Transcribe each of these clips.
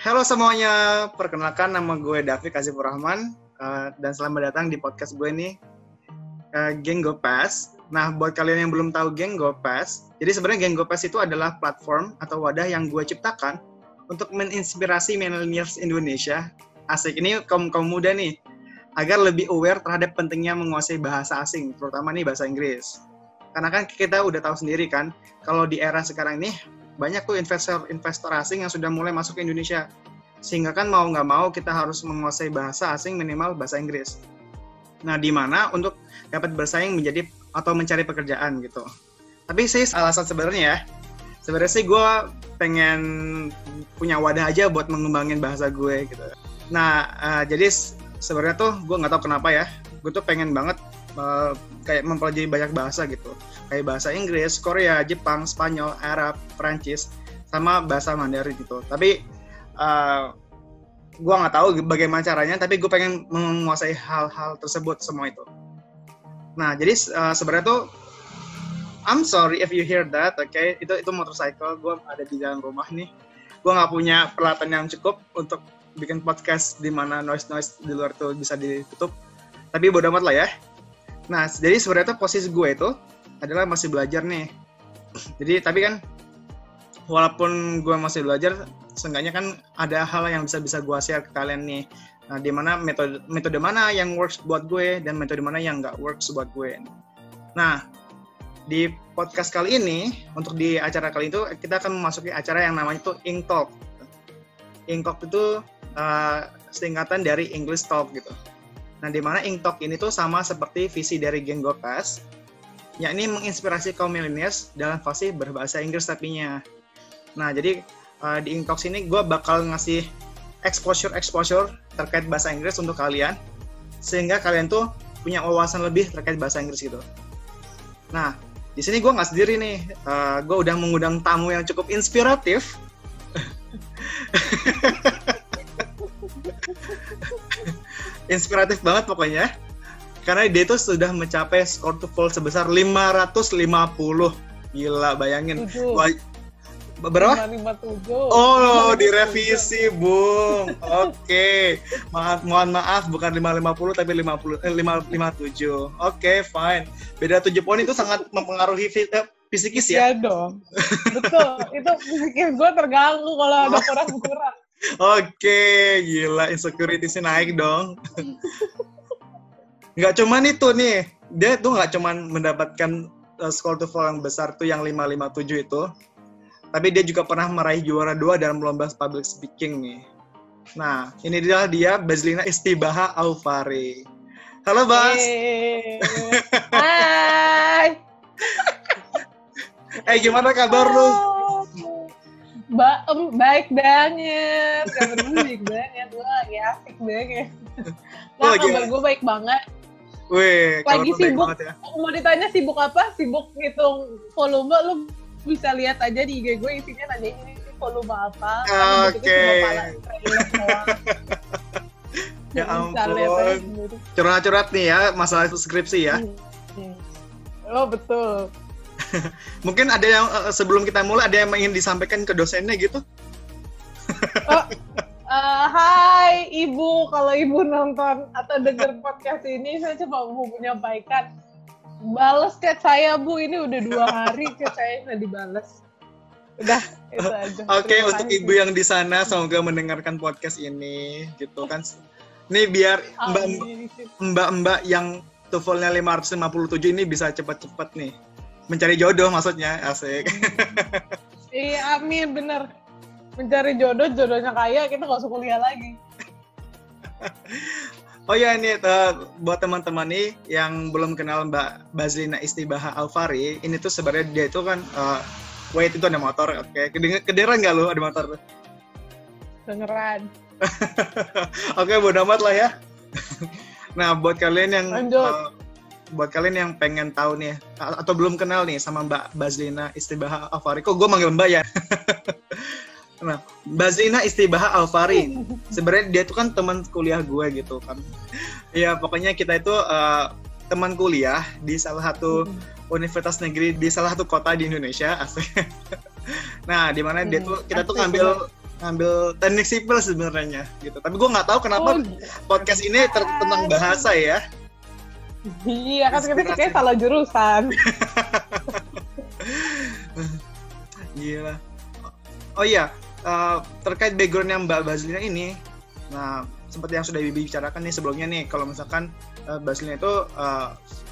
Halo semuanya, perkenalkan nama gue Davi Kasifur Rahman uh, dan selamat datang di podcast gue nih uh, Geng Go Pass. Nah, buat kalian yang belum tahu Geng Go Pass, jadi sebenarnya Geng Go Pass itu adalah platform atau wadah yang gue ciptakan untuk menginspirasi millennials Indonesia. Asik, ini kaum kaum muda nih, agar lebih aware terhadap pentingnya menguasai bahasa asing, terutama nih bahasa Inggris. Karena kan kita udah tahu sendiri kan, kalau di era sekarang ini banyak tuh investor-investor asing yang sudah mulai masuk ke Indonesia. Sehingga kan mau nggak mau kita harus menguasai bahasa asing minimal bahasa Inggris. Nah, di mana untuk dapat bersaing menjadi atau mencari pekerjaan gitu. Tapi sih alasan sebenarnya ya, sebenarnya sih gue pengen punya wadah aja buat mengembangin bahasa gue gitu. Nah, uh, jadi sebenarnya tuh gue nggak tahu kenapa ya, gue tuh pengen banget uh, kayak mempelajari banyak bahasa gitu kayak bahasa Inggris, Korea, Jepang, Spanyol, Arab, Prancis, sama bahasa Mandarin gitu. Tapi uh, gue nggak tahu bagaimana caranya, tapi gue pengen menguasai hal-hal tersebut semua itu. Nah, jadi uh, sebenarnya tuh I'm sorry if you hear that, oke? Okay? Itu itu motorcycle, gue ada di dalam rumah nih. Gue nggak punya peralatan yang cukup untuk bikin podcast di mana noise noise di luar tuh bisa ditutup. Tapi bodo amat lah ya. Nah, jadi sebenarnya tuh posisi gue itu adalah masih belajar nih. Jadi tapi kan walaupun gue masih belajar, seenggaknya kan ada hal yang bisa bisa gue share ke kalian nih. Nah, di mana metode metode mana yang works buat gue dan metode mana yang nggak works buat gue. Nah, di podcast kali ini untuk di acara kali itu kita akan memasuki acara yang namanya tuh Ink Talk. Ink Talk itu uh, singkatan dari English Talk gitu. Nah, di mana Inktok ini tuh sama seperti visi dari Geng Gokas, yakni menginspirasi kaum millennials dalam fasih berbahasa Inggris tapinya. Nah, jadi uh, di Inktok sini gue bakal ngasih exposure-exposure terkait bahasa Inggris untuk kalian, sehingga kalian tuh punya wawasan lebih terkait bahasa Inggris gitu. Nah, di sini gue nggak sendiri nih, uh, eh, gue udah mengundang tamu yang cukup inspiratif. inspiratif banget pokoknya karena dia itu sudah mencapai skor TOEFL sebesar 550 gila bayangin Wah, berapa? 557. Oh, direvisi, Bung. Oke. Okay. Maaf, mohon maaf bukan 550 tapi 50 eh, 557. Oke, okay, fine. Beda 7 poin itu sangat mempengaruhi eh, fisikis ya? Iya dong. Betul. itu fisikis gue terganggu kalau ada kurang-kurang. Oke, gila insecurity sih naik dong. Nggak cuman itu nih, dia tuh nggak cuman mendapatkan uh, skor TOEFL yang besar tuh yang 557 itu, tapi dia juga pernah meraih juara dua dalam lomba public speaking nih. Nah, ini adalah dia Bazlina Istibaha Alfari. Halo, Bas. Hey. Hai. eh, gimana kabar lu? Ba um, baik banget. Kabar gue baik banget. Gue lagi asik banget nah oh, kabar gue baik banget. Wih, lagi sibuk. ya. mau ditanya sibuk apa? Sibuk ngitung volume. Lu bisa lihat aja di IG gue isinya nanya ini volume apa. Oke. okay. ya ampun. curhat-curhat nih ya masalah skripsi ya. Hmm. oh betul Mungkin ada yang uh, sebelum kita mulai ada yang ingin disampaikan ke dosennya gitu? oh, uh, hai Ibu, kalau Ibu nonton atau dengar podcast ini, saya coba mau menyampaikan balas chat saya Bu, ini udah dua hari chat saya nggak dibalas. Udah, itu aja. Oke, okay, untuk ibu yang di sana semoga mendengarkan podcast ini gitu kan. Nih biar mbak-mbak yang TOEFL-nya 557 ini bisa cepat-cepat nih mencari jodoh maksudnya asik. Iya amin bener. Mencari jodoh jodohnya kaya kita nggak usah kuliah lagi. Oh ya ini uh, buat teman-teman nih yang belum kenal Mbak Bazlina Istibaha Alfari ini tuh sebenarnya dia itu kan uh, wait itu ada motor oke. Okay. kedengeran nggak lo ada motor? Dengeran oke okay, bodo amat lah ya. Nah buat kalian yang uh, buat kalian yang pengen tahu nih atau belum kenal nih sama Mbak Bazlina Istibaha Alfari, kok gue manggil Mbak ya? nah, Bazlina Istibaha Alfari, sebenarnya dia tuh kan teman kuliah gue gitu kan. Ya pokoknya kita itu uh, teman kuliah di salah satu hmm. universitas negeri di salah satu kota di Indonesia, asik. nah, di mana dia tuh kita tuh ngambil ngambil teknik sipil sebenarnya gitu. Tapi gue nggak tahu kenapa Oh, podcast ini ter- tentang bahasa ya. Iya kan kita kayak salah jurusan. Gila. Oh iya, eh, terkait backgroundnya Mbak Bazlina ini, nah seperti yang sudah Bibi bicarakan nih sebelumnya nih, kalau misalkan uh, Bazlina itu eh,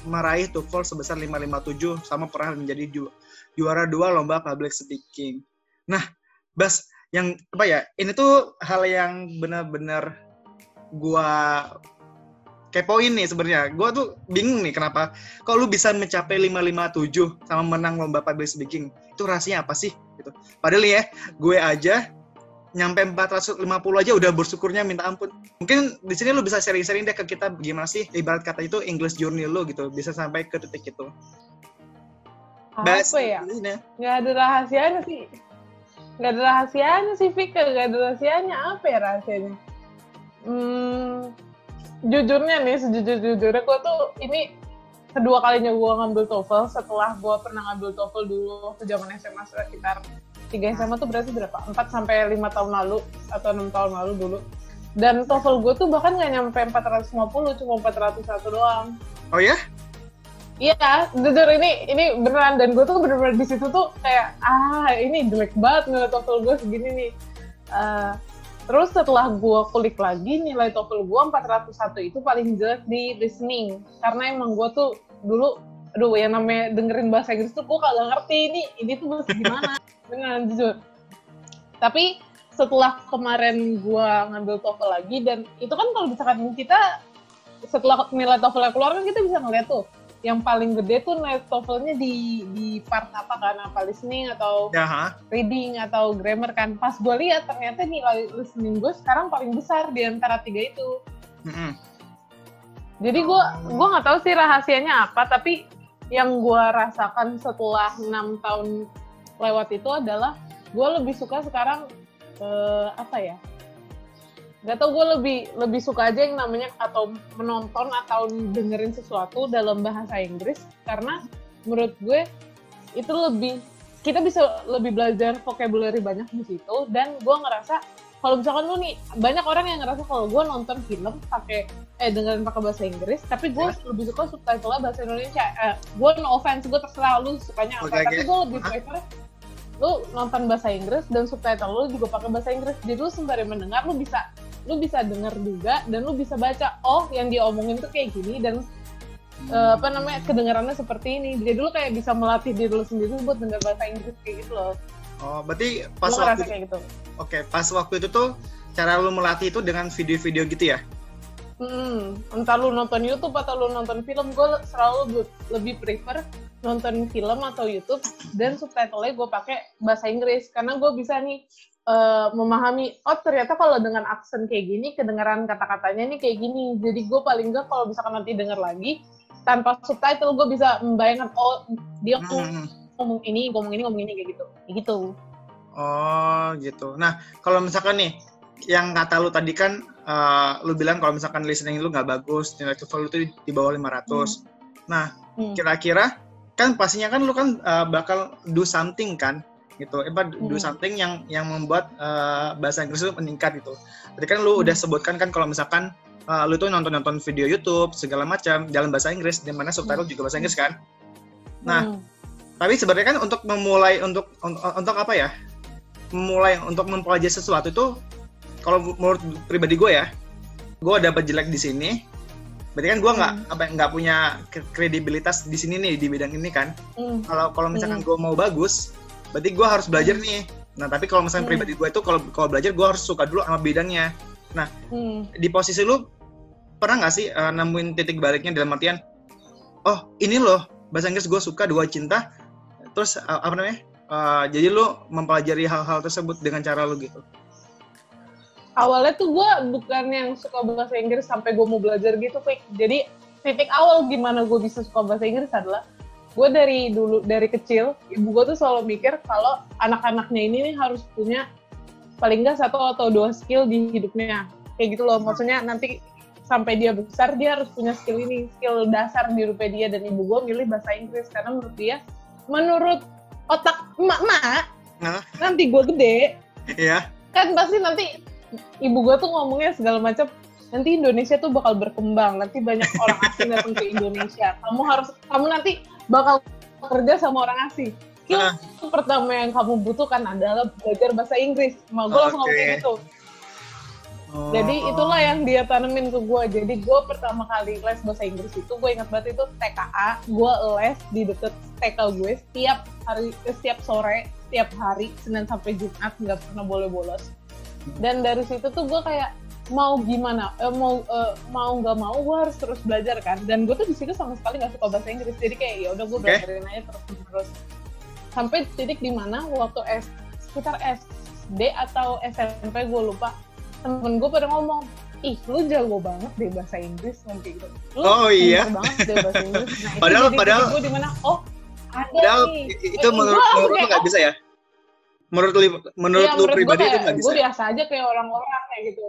meraih TOEFL sebesar 557 sama pernah menjadi ju- juara dua lomba public speaking. Nah, Bas, yang apa ya? Ini tuh hal yang benar-benar gua kepoin nih sebenarnya. Gua tuh bingung nih kenapa kok lu bisa mencapai 557 sama menang lomba public speaking. Itu rahasianya apa sih? Gitu. Padahal ya, gue aja nyampe 450 aja udah bersyukurnya minta ampun. Mungkin di sini lu bisa sharing-sharing deh ke kita gimana sih ibarat kata itu English journey lu gitu, bisa sampai ke titik itu. Bas, Apa ya? ini. Nggak ada rahasianya sih. Nggak ada rahasianya sih, Vika. Nggak ada rahasianya. Apa ya rahasianya? Hmm, jujurnya nih, sejujur-jujurnya gue tuh ini kedua kalinya gue ngambil TOEFL setelah gue pernah ngambil TOEFL dulu waktu zaman SMA sekitar 3 SMA tuh berarti berapa? 4 sampai 5 tahun lalu atau 6 tahun lalu dulu. Dan TOEFL gue tuh bahkan nggak nyampe 450, cuma 401 doang. Oh ya? Iya, jujur ini ini beneran dan gue tuh bener-bener di situ tuh kayak ah ini jelek banget nilai TOEFL gue segini nih. Eh, terus setelah gue kulik lagi nilai TOEFL gue 401 itu paling jelek di listening karena emang gue tuh dulu aduh yang namanya dengerin bahasa Inggris tuh gue kagak ngerti ini ini tuh bahasa gimana beneran jujur. Tapi setelah kemarin gue ngambil TOEFL lagi dan itu kan kalau misalkan kita setelah nilai TOEFL keluar kan kita bisa ngeliat tuh yang paling gede tuh nilai TOEFL-nya di di part apa kan apa listening atau Ya, ha? reading atau grammar kan pas gue lihat ternyata nilai listening gue sekarang paling besar di antara tiga itu Mm-mm. jadi gue gue nggak tahu sih rahasianya apa tapi yang gue rasakan setelah enam tahun lewat itu adalah gue lebih suka sekarang eh, apa ya nggak tau gue lebih lebih suka aja yang namanya atau menonton atau dengerin sesuatu dalam bahasa Inggris. Karena menurut gue itu lebih kita bisa lebih belajar vocabulary banyak di situ. Dan gue ngerasa kalau misalkan lu nih banyak orang yang ngerasa kalau gue nonton film pakai eh dengerin pakai bahasa Inggris tapi gue lebih suka subtitle bahasa Indonesia. Eh, gue no offense gue terserah lu sukanya apa. Oke. tapi gue lebih prefer lu nonton bahasa Inggris dan subtitle lu juga pakai bahasa Inggris. Jadi lu sembari mendengar lu bisa lu bisa denger juga dan lu bisa baca oh yang dia omongin tuh kayak gini dan eh, apa namanya kedengarannya seperti ini. Jadi lu kayak bisa melatih diri lu sendiri buat dengar bahasa Inggris kayak gitu loh. Oh, berarti pas lu waktu kayak gitu? Oke, pas waktu itu tuh cara lu melatih itu dengan video-video gitu ya? Hmm, entah lu nonton YouTube atau lu nonton film, gue selalu lebih prefer nonton film atau YouTube dan subtitle-nya gue pakai bahasa Inggris. Karena gue bisa nih eh, memahami oh ternyata kalau dengan aksen kayak gini kedengaran kata-katanya nih kayak gini jadi gue paling enggak kalau misalkan nanti denger lagi tanpa subtitle gue bisa membayangkan oh dia ngomong, Hmm. ngomong ini ngomong ini ngomong ini kayak gitu kayak gitu Oh, gitu. Nah, kalau misalkan nih yang kata lu tadi kan eh, lu bilang kalau misalkan listening lu nggak bagus, nilai TOEFL lu tuh di bawah 500. Nah, Hmm. kira-kira kan pastinya kan lu kan eh, bakal do something kan gitu. Eh, apa, do Hmm. something yang yang membuat eh, bahasa Inggris lu meningkat gitu. Tadi kan lu udah sebutkan kan kalau misalkan eh, lu tuh nonton-nonton video YouTube segala macam dalam bahasa Inggris di mana subtitle juga bahasa Inggris kan. Nah, Hmm. tapi sebenarnya kan untuk memulai untuk untuk, untuk apa ya memulai untuk mempelajari sesuatu itu kalau menurut pribadi gue ya gue dapat jelek di sini berarti kan gue nggak Hmm. apa nggak punya kredibilitas di sini nih di bidang ini kan Hmm. kalau kalau misalkan Hmm. gue mau bagus berarti gue harus belajar nih nah tapi kalau misalnya Hmm. pribadi gue itu kalau kalau belajar gue harus suka dulu sama bidangnya Hmm. di posisi lu pernah nggak sih eh, nemuin titik baliknya dalam artian oh ini loh bahasa Inggris gue suka dua cinta terus eh, apa namanya eh, jadi lu mempelajari hal-hal tersebut dengan cara lu gitu awalnya tuh gue bukan yang suka bahasa Inggris sampai gue mau belajar gitu, Pik. Jadi titik awal gimana gue bisa suka bahasa Inggris adalah gue dari dulu dari kecil ibu gue tuh selalu mikir kalau anak-anaknya ini nih harus punya paling nggak satu atau dua skill di hidupnya. Kayak gitu loh maksudnya nanti sampai dia besar dia harus punya skill ini skill dasar di hidupnya dia. Dan ibu gue milih bahasa Inggris karena menurut dia menurut otak emak-emak Nah. nanti gue gede ya kan pasti nanti ibu gue tuh ngomongnya segala macam nanti Indonesia tuh bakal berkembang nanti banyak orang asing datang ke Indonesia. Kamu harus kamu nanti bakal kerja sama orang asing. Skill Ah. pertama yang kamu butuhkan adalah belajar bahasa Inggris. Mau gue langsung ngomong kayak gitu. Oh. jadi itulah yang dia tanemin ke gue jadi gue pertama kali les bahasa Inggris itu gue ingat banget itu TKA gue les di deket TK gue setiap hari eh, setiap sore setiap hari Senin sampai Jumat nggak pernah boleh bolos. Dan dari situ tuh gue kayak mau gimana eh, mau eh, mau nggak mau gue harus terus belajar kan dan gue tuh di situ sama sekali nggak suka bahasa Inggris jadi kayak ya udah gue Oke. belajarin aja terus terus sampai titik di mana waktu S sekitar SD atau SMP gue lupa temen gue pada ngomong ih lu jago banget deh bahasa Inggris kayak gitu lu Oh, iya? banget deh bahasa Inggris nah, itu Padahal- jadi padahal- gue di mana oh ada Padahal nih itu Eh, menurut menurut lu kayak, nggak bisa ya? Menurut lu menurut Iya, lu menurut pribadi gue itu kayak, nggak bisa. gue biasa aja kayak orang-orang kayak gitu.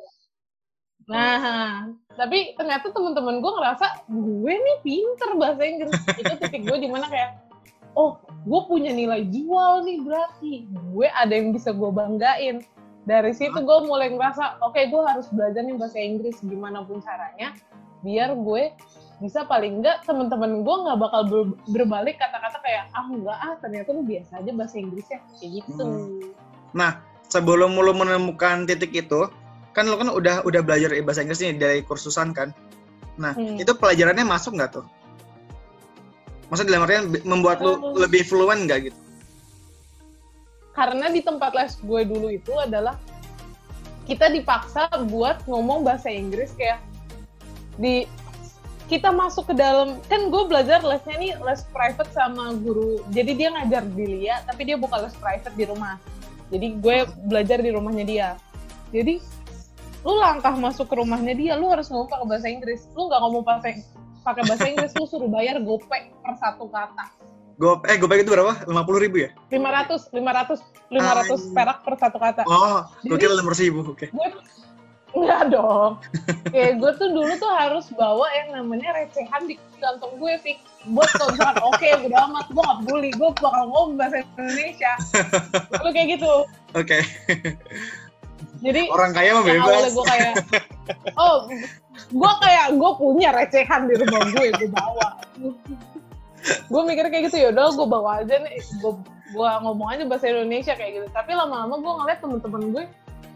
Nah, tapi ternyata teman-teman gue ngerasa gue nih pinter bahasa Inggris. Itu titik gue di mana kayak, oh, gue punya nilai jual nih berarti. Gue ada yang bisa gue banggain. Dari situ gue mulai ngerasa, oke, gue harus belajar nih bahasa Inggris gimana pun caranya, biar gue bisa paling enggak teman-teman gue nggak bakal ber- berbalik kata-kata kayak ah enggak ah ternyata lu biasa aja bahasa Inggrisnya kayak gitu. Hmm. Sebelum lu menemukan titik itu, kan lu kan udah udah belajar bahasa Inggris nih dari kursusan kan. Nah, Hmm. itu pelajarannya masuk nggak tuh? Maksudnya dalam artian membuat lu Oh. lebih fluent nggak gitu? karena di tempat les gue dulu itu adalah kita dipaksa buat ngomong bahasa Inggris kayak di kita masuk ke dalam kan gue belajar lesnya nih les private sama guru jadi dia ngajar di Lia tapi dia bukan les private di rumah jadi gue belajar di rumahnya dia jadi lu langkah masuk ke rumahnya dia lu harus ngomong pakai bahasa Inggris lu nggak ngomong pakai pakai bahasa Inggris lu suruh bayar gopek per satu kata Gue eh gue itu berapa? 50 ribu ya? 500 500 500 Anjing. perak per satu kata Oh, gue kira 500 ribu. Oke. gue enggak dong kayak gue tuh dulu tuh harus bawa yang namanya recehan di kantong gue Fik buat kalau misalkan oke udah amat gue gak peduli gue bakal ngomong bahasa Indonesia lu kayak gitu Oke. Jadi Orang kaya mah yang awalnya bebas. gue kayak oh gue kayak gue punya recehan di rumah gue gue bawa. Gue mikir kayak gitu ya udah gue bawa aja nih gue gue ngomong aja bahasa Indonesia kayak gitu. Tapi lama-lama gue ngeliat temen-temen gue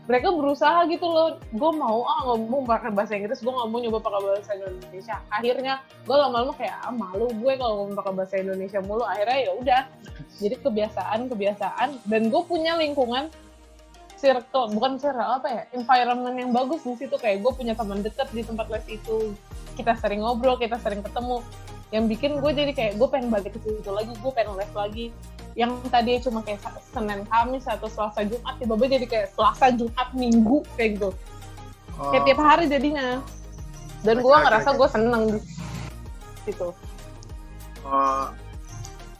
mereka berusaha gitu loh. Gue mau ah ngomong pakai bahasa Inggris gue nggak mau nyoba pakai bahasa Indonesia. Akhirnya gue lama-lama kayak ah, malu gue kalau ngomong pakai bahasa Indonesia mulu. Akhirnya ya udah. Jadi kebiasaan kebiasaan dan gue punya lingkungan circle bukan circle apa ya environment yang bagus di situ. Kayak gue punya teman deket di tempat les itu. Kita sering ngobrol kita sering ketemu. Yang bikin gue jadi kayak gue pengen balik ke situ lagi gue pengen les lagi. Yang tadi cuma kayak Senin Kamis atau Selasa Jumat tiba-tiba jadi kayak Selasa Jumat Minggu kayak gitu. Oh, kayak tiap hari jadinya. Dan gue ngerasa gue seneng di situ. Oh.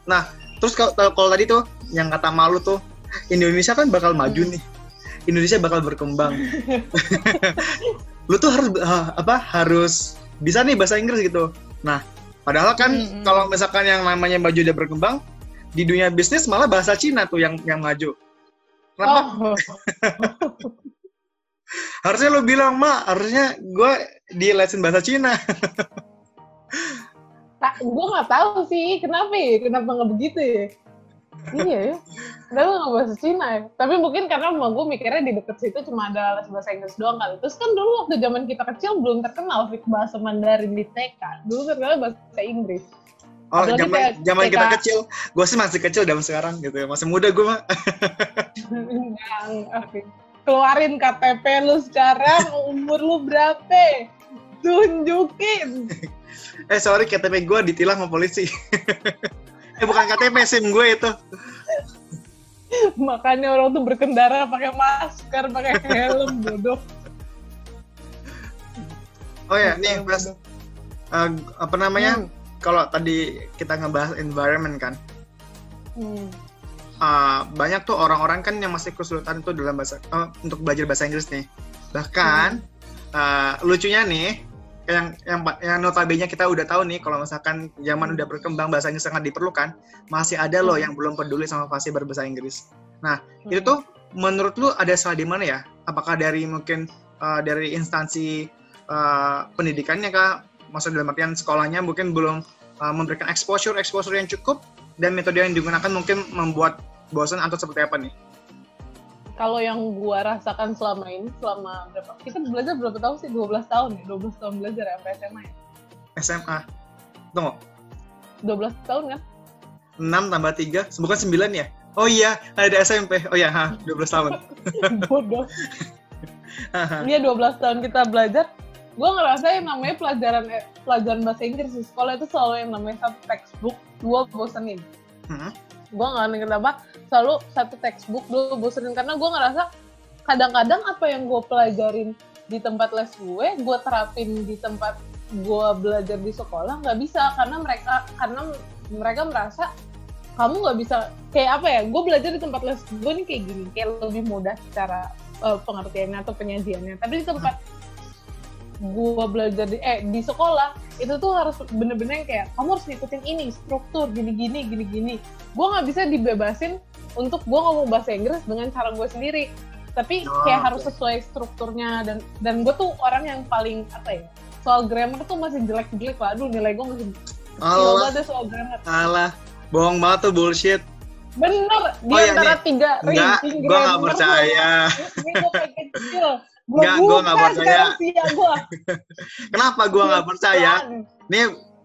Nah, terus kalau kalau tadi tuh yang kata malu tuh Indonesia kan bakal maju Hmm. nih. Indonesia bakal berkembang. Lu tuh harus apa? Harus bisa nih bahasa Inggris gitu. Nah, padahal kan Hmm, hmm. kalau misalkan yang namanya maju udah berkembang di dunia bisnis malah bahasa Cina tuh yang yang maju. Kenapa? oh Harusnya lu bilang, "Ma, harusnya gue di lesin bahasa Cina." tak gue nggak tahu sih kenapa ya kenapa nggak begitu ya iya ya kenapa nggak bahasa Cina ya. Tapi mungkin karena emak gue mikirnya di deket situ cuma ada les bahasa Inggris doang kali terus kan dulu waktu zaman kita kecil belum terkenal Fik, bahasa Mandarin di TK dulu terkenal bahasa Inggris. Oh, zaman zaman kita kecil, gue sih masih kecil zaman sekarang gitu ya. Masih muda gue mah. Keluarin KTP lu sekarang umur lu berapa? Tunjukin. Eh sorry KTP gue ditilang sama polisi. eh bukan KTP SIM gue itu. Makanya orang tuh berkendara pakai masker pakai helm bodoh Oh ya, nih Mas, eh, apa namanya? Hmm. Kalau tadi kita ngebahas environment kan, Hmm. eh, banyak tuh orang-orang kan yang masih kesulitan tuh dalam bahasa eh, untuk belajar bahasa Inggris nih. Bahkan eh, lucunya nih, yang yang yang notabene kita udah tahu nih kalau misalkan zaman udah berkembang bahasa Inggris sangat diperlukan, masih ada loh Hmm. yang belum peduli sama fasih berbahasa Inggris. Itu Hmm. tuh menurut lu ada salah di mana ya? Apakah dari mungkin uh, dari instansi uh, pendidikannya kah? Maksud dalam artian sekolahnya mungkin belum uh, memberikan exposure exposure yang cukup dan metode yang digunakan mungkin membuat bosan atau seperti apa nih? Kalau yang gua rasakan selama ini, selama berapa? Kita belajar berapa tahun sih? 12 tahun ya? 12 tahun belajar ya, sampai SMA ya? SMA. Tunggu. 12 tahun kan? 6 tambah 3, bukan 9 ya? Oh iya, ada SMP. Oh iya, ha, 12 tahun. Bodoh. Iya 12 tahun kita belajar, gue ngerasa yang namanya pelajaran eh, pelajaran bahasa Inggris di sekolah itu selalu yang namanya satu textbook, dua bosenin. Hmm? Gue nggak ngerti kenapa selalu satu textbook, dua bosenin karena gue ngerasa kadang-kadang apa yang gue pelajarin di tempat les gue, gue terapin di tempat gue belajar di sekolah nggak bisa. Karena mereka karena mereka merasa kamu nggak bisa kayak apa ya gue belajar di tempat les gue nih kayak gini. Kayak lebih mudah secara uh, pengertiannya atau penyajiannya. Tapi di tempat gue belajar di eh di sekolah itu tuh harus bener-bener kayak kamu harus ngikutin ini struktur gini-gini gini-gini. Gue nggak bisa dibebasin untuk gue ngomong bahasa Inggris dengan cara gue sendiri. Tapi oh, kayak okay. harus sesuai strukturnya dan dan gue tuh orang yang paling apa ya soal grammar tuh masih jelek-jelek lah. Aduh nilai gue masih Allah, soal grammar. Allah bohong banget tuh bullshit. Bener di oh, antara ya, tiga enggak gue nggak percaya Enggak, gue nggak percaya. Gua. Kenapa gue nggak percaya? Ini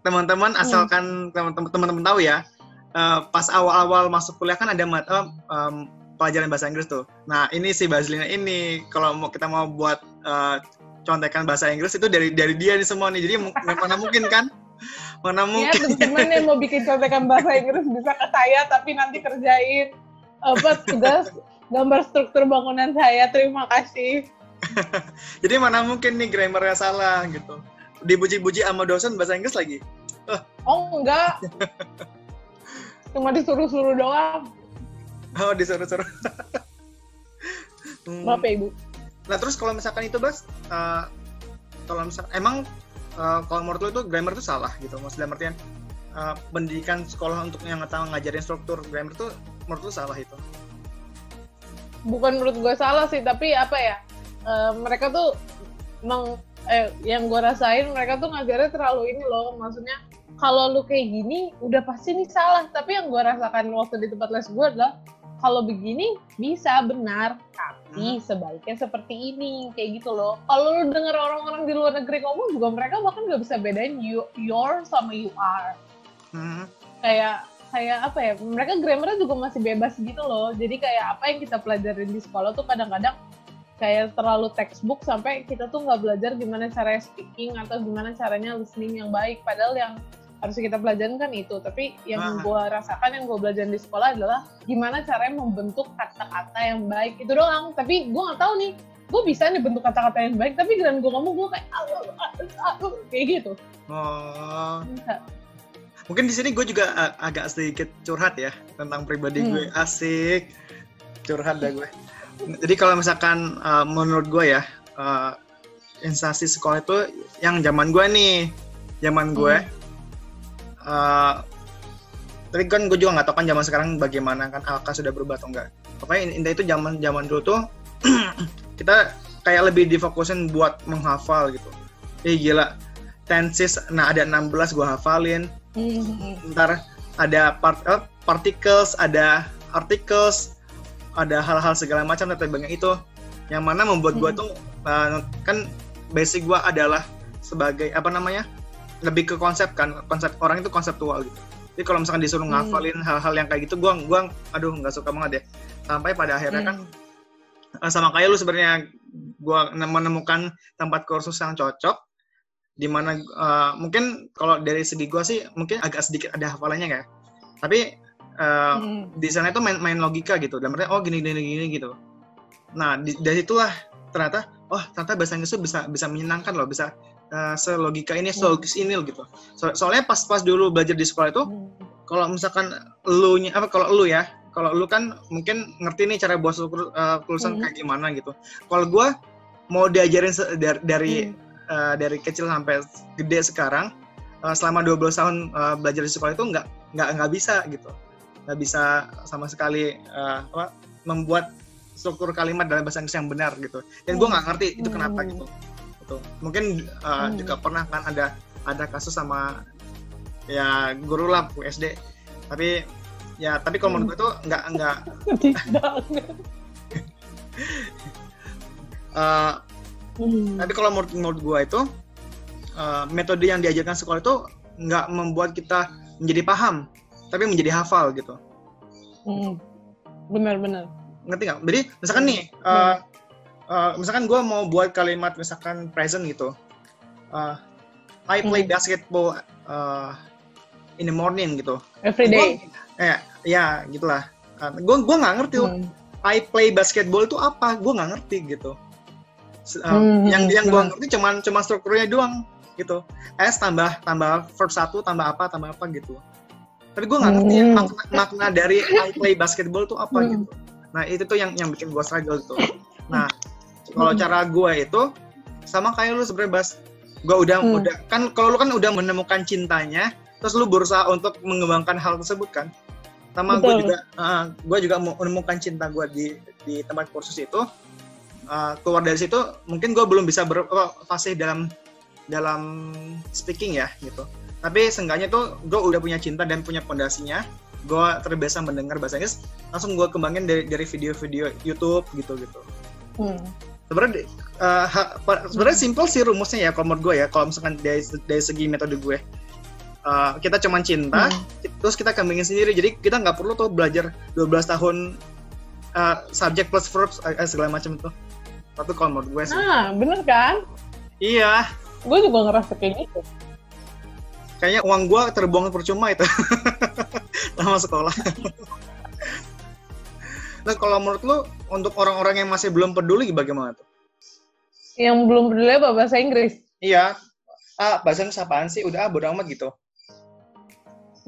teman-teman hmm. asalkan teman-teman tahu ya, uh, pas awal-awal masuk kuliah kan ada mata um, pelajaran bahasa Inggris tuh. Nah ini si Baslina ini kalau mau kita mau buat uh, contekan bahasa Inggris itu dari dari dia nih semua nih. Jadi mana mungkin kan? Mana iya, mungkin? Ya, teman yang mau bikin contekan bahasa Inggris bisa ke saya, tapi nanti kerjain apa tugas gambar struktur bangunan saya. Terima kasih. Jadi mana mungkin nih grammarnya salah gitu. Dibuji-buji sama dosen bahasa Inggris lagi. Oh enggak. Cuma disuruh-suruh doang. Oh disuruh-suruh. hmm. Maaf ya ibu. Nah terus kalau misalkan itu Bas, uh, kalau misalkan emang uh, kalau menurut lo itu grammar itu salah gitu. Maksudnya artian uh, pendidikan sekolah untuk yang tahu ngajarin struktur grammar itu menurut lo salah itu? Bukan menurut gue salah sih, tapi apa ya? Uh, mereka tuh meng, eh, yang gue rasain mereka tuh ngajarnya terlalu ini loh. Maksudnya kalau lu kayak gini udah pasti ini salah. Tapi yang gue rasakan waktu di tempat les gue adalah kalau begini bisa benar. Tapi hmm. sebaiknya seperti ini kayak gitu loh. Kalau lu denger orang-orang di luar negeri ngomong juga mereka bahkan nggak bisa bedain you, your sama you are. Hmm. kayak kayak apa ya mereka grammarnya juga masih bebas gitu loh. Jadi kayak apa yang kita pelajarin di sekolah tuh kadang-kadang kayak terlalu textbook sampai kita tuh nggak belajar gimana cara speaking atau gimana caranya listening yang baik. Padahal yang harus kita pelajarin kan itu. Tapi yang ah. gue rasakan yang gue belajar di sekolah adalah gimana caranya membentuk kata-kata yang baik. Itu doang. Tapi gue nggak tahu nih gue bisa nih bentuk kata-kata yang baik tapi dengan gue ngomong gue kayak kayak gitu. Oh. Bisa. mungkin di sini gue juga uh, agak sedikit curhat ya tentang pribadi hmm. gue asik. Curhat dah gue jadi kalau misalkan uh, menurut gue ya uh, instansi sekolah itu yang zaman gue nih zaman gue hmm. uh, tapi kan gue juga nggak tahu kan zaman sekarang bagaimana kan alka sudah berubah atau enggak pokoknya intinya itu zaman zaman dulu tuh kita kayak lebih difokusin buat menghafal gitu eh gila tenses nah ada 16 gue hafalin hmm. ntar ada part, uh, particles ada articles ada hal-hal segala macam tata banyak itu yang mana membuat gue hmm. tuh uh, kan basic gue adalah sebagai apa namanya lebih ke konsep kan konsep orang itu konseptual gitu jadi kalau misalkan disuruh hmm. ngafalin hal-hal yang kayak gitu gue gua aduh nggak suka banget ya sampai pada akhirnya kan, hmm. kan sama kayak lu sebenarnya gue menemukan tempat kursus yang cocok di mana uh, mungkin kalau dari segi gue sih mungkin agak sedikit ada hafalannya ya tapi uh, hmm. di sana itu main, main logika gitu dan mereka oh gini gini gini gitu nah di, dari itulah ternyata oh ternyata bahasa Inggris itu bisa bisa menyenangkan loh bisa uh, selogika ini hmm. selogis ini loh gitu so, soalnya pas pas dulu belajar di sekolah itu hmm. kalau misalkan lu apa kalau lu ya kalau lu kan mungkin ngerti nih cara buat uh, tulisan hmm. kayak gimana gitu kalau gue mau diajarin dari dari, hmm. uh, dari kecil sampai gede sekarang uh, selama 12 tahun uh, belajar di sekolah itu nggak nggak nggak bisa gitu nggak bisa sama sekali uh, apa, membuat struktur kalimat dalam bahasa Inggris yang benar gitu. Dan gue nggak ngerti itu kenapa gitu. Gitu. Mungkin uh, juga pernah kan ada ada kasus sama ya guru lah SD tapi ya tapi kalau menurut gue tuh nggak nggak. Uh, hmm. tapi kalau menurut menurut gue itu uh, metode yang diajarkan sekolah itu nggak membuat kita menjadi paham tapi menjadi hafal gitu hmm. benar-benar ngerti nggak jadi misalkan nih uh, uh, misalkan gue mau buat kalimat misalkan present gitu uh, I play hmm. basketball uh, in the morning gitu. Every day. Gua, ya, ya gitulah. Uh, gue gue nggak ngerti hmm. I play basketball itu apa? Gue nggak ngerti gitu. Uh, hmm, yang yang gue ngerti cuman cuma strukturnya doang gitu. S tambah tambah verb satu tambah apa tambah apa gitu. Tapi gue nggak ngerti hmm. makna, makna dari I play basketball itu apa hmm. gitu. Nah itu tuh yang yang bikin gue struggle gitu. Nah kalau hmm. cara gue itu sama kayak lu sebenarnya bas. Gue udah hmm. udah kan kalau lu kan udah menemukan cintanya, terus lu berusaha untuk mengembangkan hal tersebut kan sama gue juga uh, gue juga menemukan cinta gue di di tempat kursus itu uh, keluar dari situ mungkin gue belum bisa berfasih dalam dalam speaking ya gitu tapi seenggaknya tuh gue udah punya cinta dan punya pondasinya. Gue terbiasa mendengar bahasa Inggris. Langsung gue kembangin dari dari video-video YouTube gitu gitu hmm. sebenarnya uh, sebenarnya simpel sih rumusnya ya kalau menurut gue ya. Kalau misalkan dari dari segi metode gue. Uh, kita cuma cinta hmm. terus kita kambingin sendiri. Jadi kita nggak perlu tuh belajar 12 tahun uh, subject plus verbs uh, segala macam itu tapi kalau menurut gue sih. Ah bener kan? Iya. Gue juga ngerasa kayak gitu kayaknya uang gue terbuang percuma itu. Lama sekolah. Nah kalau menurut lu untuk orang-orang yang masih belum peduli bagaimana tuh? Yang belum peduli apa bahasa Inggris? Iya. Ah bahasa Inggris apaan sih? Udah ah bodo amat gitu.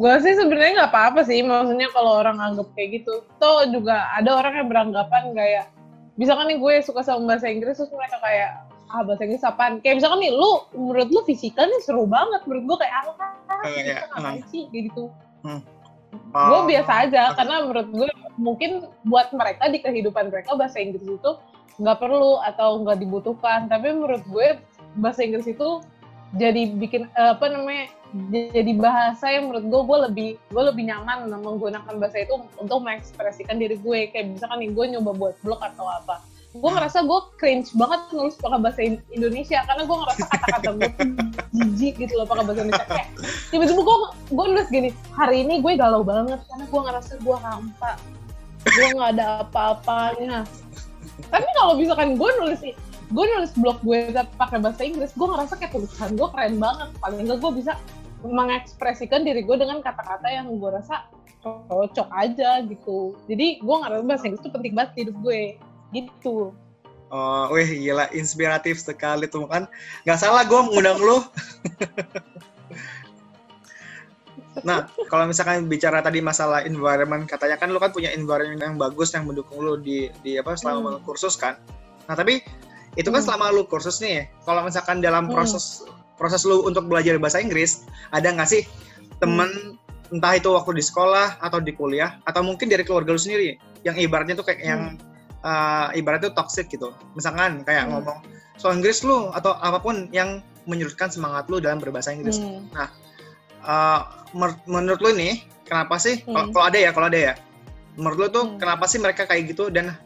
Gue sih sebenarnya nggak apa-apa sih, maksudnya kalau orang anggap kayak gitu. Toh juga ada orang yang beranggapan kayak, misalkan nih gue suka sama bahasa Inggris, terus mereka kayak, ah bahasa Inggris apaan? Kayak misalkan nih, lu, menurut lu fisika nih seru banget, menurut gue kayak, ah, ah, iya, ngapain sih, kayak gitu. Hmm. Oh. Gue biasa aja, karena menurut gue mungkin buat mereka di kehidupan mereka bahasa Inggris itu nggak perlu atau nggak dibutuhkan. Tapi menurut gue bahasa Inggris itu jadi bikin apa namanya jadi bahasa yang menurut gue gue lebih gue lebih nyaman menggunakan bahasa itu untuk mengekspresikan diri gue kayak misalkan nih gue nyoba buat blog atau apa gue ngerasa gue cringe banget nulis pakai bahasa Indonesia karena gue ngerasa kata-kata gue jijik gitu loh pakai bahasa Indonesia. Kayak tiba-tiba gue gue nulis gini hari ini gue galau banget karena gue ngerasa gue hampa. Gue nggak ada apa-apanya. Tapi kalau misalkan gue nulis gue nulis blog gue pakai bahasa Inggris gue ngerasa kayak tulisan gue keren banget. Paling enggak gue bisa mengekspresikan diri gue dengan kata-kata yang gue rasa cocok aja gitu. Jadi gue ngerasa bahasa Inggris itu penting banget di hidup gue gitu Oh, wih gila inspiratif sekali tuh kan. Gak salah gue mengundang lu. nah, kalau misalkan bicara tadi masalah environment, katanya kan lu kan punya environment yang bagus yang mendukung lu di di apa selama hmm. kursus kan. Nah, tapi itu kan hmm. selama lu kursus nih kalau misalkan dalam hmm. proses hmm. proses lu untuk belajar bahasa Inggris ada nggak sih temen hmm. entah itu waktu di sekolah atau di kuliah atau mungkin dari keluarga lu sendiri yang ibaratnya tuh kayak hmm. yang uh, ibaratnya toxic gitu misalkan kayak hmm. ngomong soal Inggris lu atau apa pun yang menyurutkan semangat lu dalam berbahasa Inggris hmm. nah uh, menurut lu nih kenapa sih hmm. kalau ada ya kalau ada ya menurut lu tuh hmm. kenapa sih mereka kayak gitu dan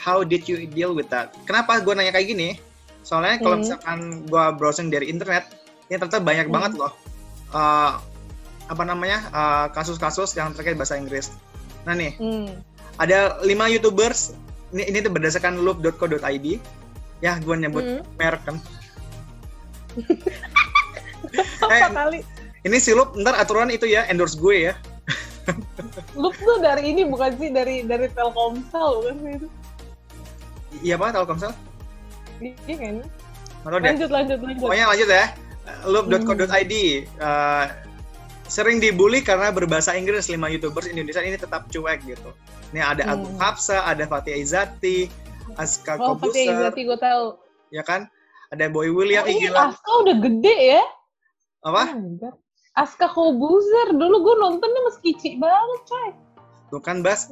how did you deal with that? Kenapa gue nanya kayak gini? Soalnya kalau hmm. misalkan gue browsing dari internet, ini ternyata banyak hmm. banget loh uh, apa namanya uh, kasus-kasus uh, yang terkait bahasa Inggris. Nah nih, hmm. ada lima youtubers. Ini ini tuh berdasarkan loop.co.id. Ya, gue nyebut hmm. merek kan. eh, kali? Ini si Loop, ntar aturan itu ya endorse gue ya. Loop tuh dari ini bukan sih dari dari Telkomsel bukan sih itu? Iya apa Telkomsel? Iya kan. lanjut, lanjut, lanjut. Pokoknya lanjut ya. Loop.co.id hmm. uh, sering dibully karena berbahasa Inggris lima youtubers Indonesia ini tetap cuek gitu. Ini ada hmm. Agung Hapsa, ada Fatih Izati, Aska oh, Kobuser. Fatih Izati gue tahu. Ya kan? Ada Boy William. Oh, ini Aska udah gede ya? Apa? Oh, Aska Kobuser. Dulu gue nontonnya masih kecil banget, coy. Tuh kan Bas,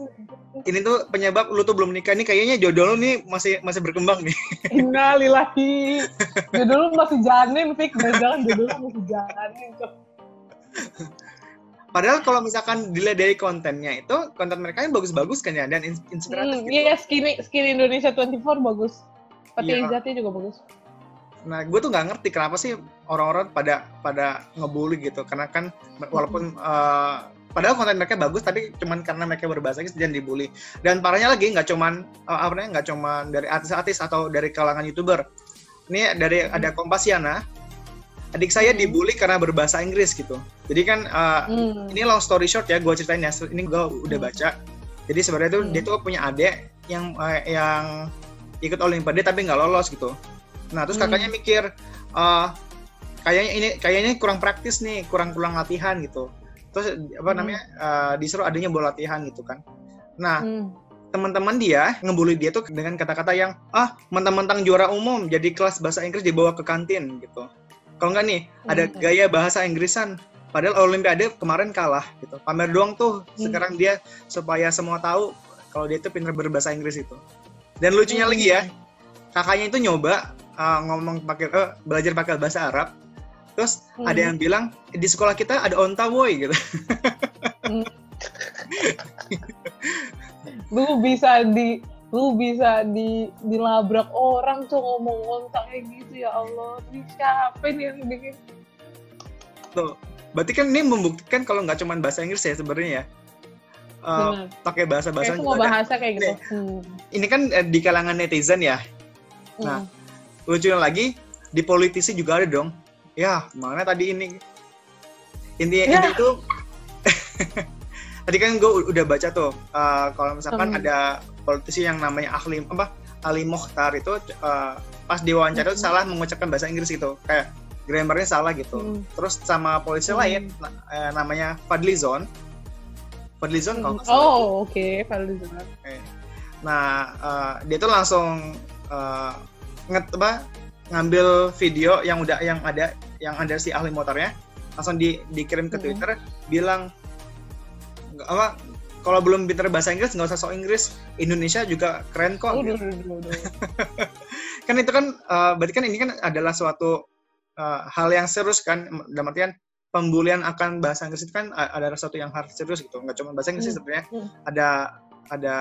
ini tuh penyebab lu tuh belum nikah nih kayaknya jodoh lu nih masih masih berkembang nih. Innalillahi. Jodoh lu masih janin, Fik. Jangan jodoh lu masih janin. Tuh. Padahal kalau misalkan dilihat dari kontennya itu, konten mereka yang bagus-bagus kan ya dan ins- inspiratif. Hmm, gitu. Iya, skinny, skinny Indonesia 24 bagus. Pati Iya. Izzati juga bagus. Nah, gue tuh nggak ngerti kenapa sih orang-orang pada pada ngebully gitu. Karena kan walaupun eh, padahal konten mereka bagus, tapi cuman karena mereka berbahasa Inggris dan dibully. Dan parahnya lagi nggak cuman eh, apa namanya nggak cuman dari artis-artis atau dari kalangan youtuber. Ini dari ada Kompasiana. Adik saya Hmm. dibully karena berbahasa Inggris gitu. Jadi kan eh, Hmm. ini long story short ya gue ceritain ya ini gue udah Hmm. baca jadi sebenarnya tuh Hmm. dia tuh punya adik yang eh, yang ikut olimpiade tapi nggak lolos gitu nah terus Hmm. kakaknya mikir eh kayaknya ini kayaknya kurang praktis nih kurang kurang latihan gitu terus apa Hmm. namanya eh, disuruh adanya bola latihan gitu kan nah Hmm. teman-teman dia ngebully dia tuh dengan kata-kata yang ah mentang-mentang juara umum jadi kelas bahasa Inggris dibawa ke kantin gitu kalau nggak nih ada Hmm. gaya bahasa Inggrisan padahal Olimpiade kemarin kalah gitu pamer doang tuh Hmm. sekarang dia supaya semua tahu kalau dia tuh pintar berbahasa Inggris itu dan lucunya Hmm. lagi ya kakaknya itu nyoba uh, ngomong pakai eh, belajar pakai bahasa Arab terus Hmm. ada yang bilang di sekolah kita ada onta boy gitu Lu bisa di lu bisa di dilabrak orang tuh ngomong kontak kayak gitu ya Allah. Ini siapa nih yang bikin? tuh berarti kan ini membuktikan kalau nggak cuma bahasa Inggris ya sebenarnya ya Uh, pakai bahasa-bahasa Kayak semua juga ada. bahasa kayak gitu. Hmm. ini kan eh, di kalangan netizen ya Nah, Hmm. lucunya lagi di politisi juga ada dong ya mana tadi ini intinya Ya. inti itu tadi kan gue udah baca tuh uh, kalau misalkan Hmm. ada politisi yang namanya ahli apa Ali Mokhtar itu uh, pas diwawancara itu Hmm. salah mengucapkan bahasa Inggris gitu kayak grammarnya salah gitu Hmm. terus sama polisi Hmm. lain na- eh, namanya Fadlizon Fadlizon kalau nggak salah Oh, oke, Fadlizon. Nah, eh, dia tuh langsung eh, nget apa ngambil video yang udah yang ada yang ada si ahli motornya langsung di, dikirim ke Hmm. Twitter bilang apa kalau belum pinter bahasa Inggris nggak usah sok Inggris Indonesia juga keren kok Udah, gitu. udah, udah, udah. kan itu kan eh, berarti kan ini kan adalah suatu eh, hal yang serius kan dalam artian pembulian akan bahasa Inggris itu kan a- adalah sesuatu yang harus serius gitu nggak cuma bahasa Inggris Hmm. sebenarnya Hmm. ada ada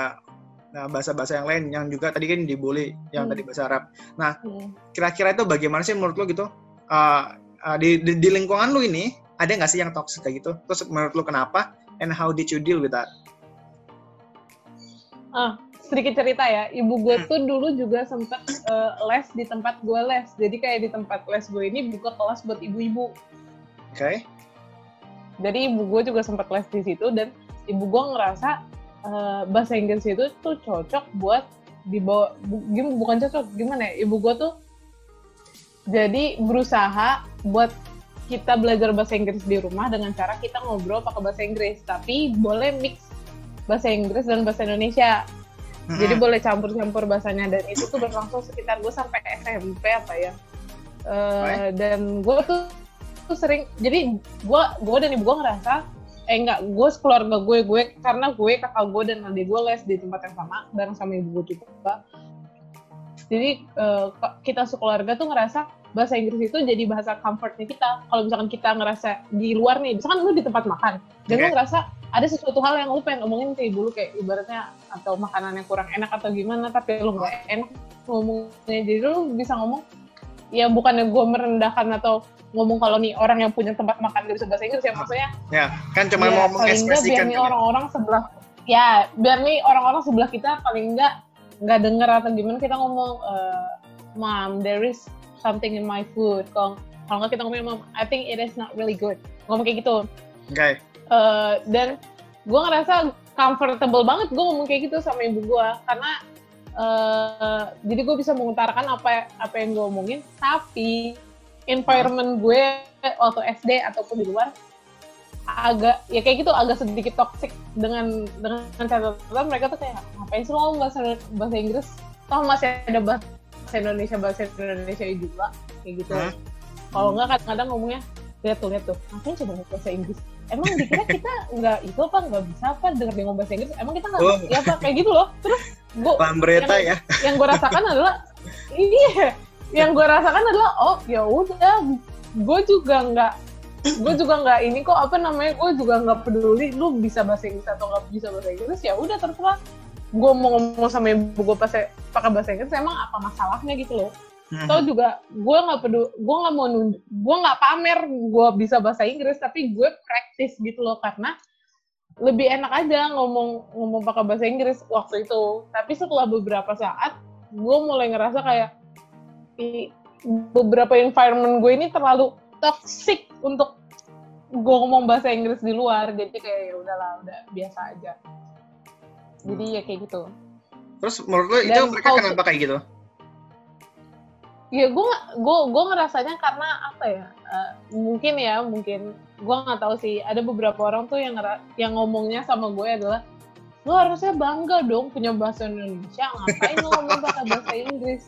nah, bahasa-bahasa yang lain yang juga tadi kan dibully yang Hmm. tadi bahasa Arab Hmm. kira-kira itu bagaimana sih menurut lo gitu Uh, uh, di, di di lingkungan lu ini ada nggak sih yang toxic kayak gitu terus menurut lo kenapa and how did you deal with that Ah, sedikit cerita ya. Ibu gue Hmm. tuh dulu juga sempet eh, les di tempat gue les. Jadi kayak di tempat les gue ini buka kelas buat ibu-ibu. oke Jadi ibu gue juga sempat les di situ dan ibu gue ngerasa eh, bahasa Inggris itu tuh cocok buat dibawa bu, bukan cocok gimana ya? Ibu gue tuh jadi berusaha buat kita belajar bahasa Inggris di rumah dengan cara kita ngobrol pakai bahasa Inggris, tapi boleh mix bahasa Inggris dan bahasa Indonesia. Jadi Mm-mm. boleh campur-campur bahasanya dan itu tuh berlangsung sekitar gue sampai SMP apa ya. Baik. dan gue tuh, tuh sering jadi gue gue dan ibu gue ngerasa eh enggak gue sekeluarga gue gue karena gue kakak gue dan adik gue les di tempat yang sama bareng sama ibu gue juga. Jadi ke- kita sekeluarga tuh ngerasa bahasa Inggris itu jadi bahasa comfortnya kita. Kalau misalkan kita ngerasa di luar nih, misalkan lu di tempat makan, dan lu ngerasa ada sesuatu hal yang lu pengen ngomongin ke ibu lu kayak ibaratnya atau makanan yang kurang enak atau gimana, tapi lu nggak enak ngomongnya. Jadi lu bisa ngomong, ya bukannya gue merendahkan atau ngomong kalau nih orang yang punya tempat makan gak bisa bahasa Inggris ya maksudnya ya kan cuma ya, mau paling nggak biar nih kan ya. orang-orang sebelah ya biar nih orang-orang sebelah kita paling nggak nggak denger atau gimana kita ngomong eh, mom there is something in my food kalau kalau nggak kita ngomong mom I think it is not really good ngomong kayak gitu oke Eh, dan gue ngerasa comfortable banget gue ngomong kayak gitu sama ibu gue karena eh, jadi gue bisa mengutarakan apa apa yang gue omongin tapi environment gue waktu SD ataupun di luar agak ya kayak gitu agak sedikit toxic dengan dengan catatan mereka tuh kayak ngapain sih lo ngomong bahasa bahasa Inggris? Toh masih ada bahasa Indonesia bahasa Indonesia juga kayak gitu. Kalau nggak kadang-kadang ngomongnya lihat tuh lihat tuh. Ngapain coba bahasa Inggris. Emang dikira kita nggak itu apa nggak bisa apa denger dia ngomong bahasa Inggris? Emang kita nggak Oh. ngerti apa? Kayak gitu loh. Terus gue Lambreta yang, ya. yang gue rasakan adalah iya. Yang gue rasakan adalah oh ya udah. Gue juga nggak gue juga nggak ini kok apa namanya gue juga nggak peduli lu bisa bahasa Inggris atau nggak bisa bahasa Inggris. Ya udah terserah. Gue mau ngomong sama ibu gue pakai bahasa Inggris emang apa masalahnya gitu loh Tau juga gue nggak peduli, gue nggak mau gue nggak pamer gue bisa bahasa Inggris, tapi gue praktis gitu loh karena lebih enak aja ngomong ngomong pakai bahasa Inggris waktu itu. Tapi setelah beberapa saat, gue mulai ngerasa kayak i- beberapa environment gue ini terlalu toxic untuk gue ngomong bahasa Inggris di luar, jadi kayak ya udahlah, udah biasa aja. Jadi ya kayak gitu. Terus menurut lo itu Dan mereka kenapa kayak gitu? Ya gue gue gue ngerasanya karena apa ya? eh, mungkin ya mungkin gue nggak tahu sih. Ada beberapa orang tuh yang ngera- yang ngomongnya sama gue adalah lo harusnya bangga dong punya bahasa Indonesia ngapain lo ngomong pakai bahasa Inggris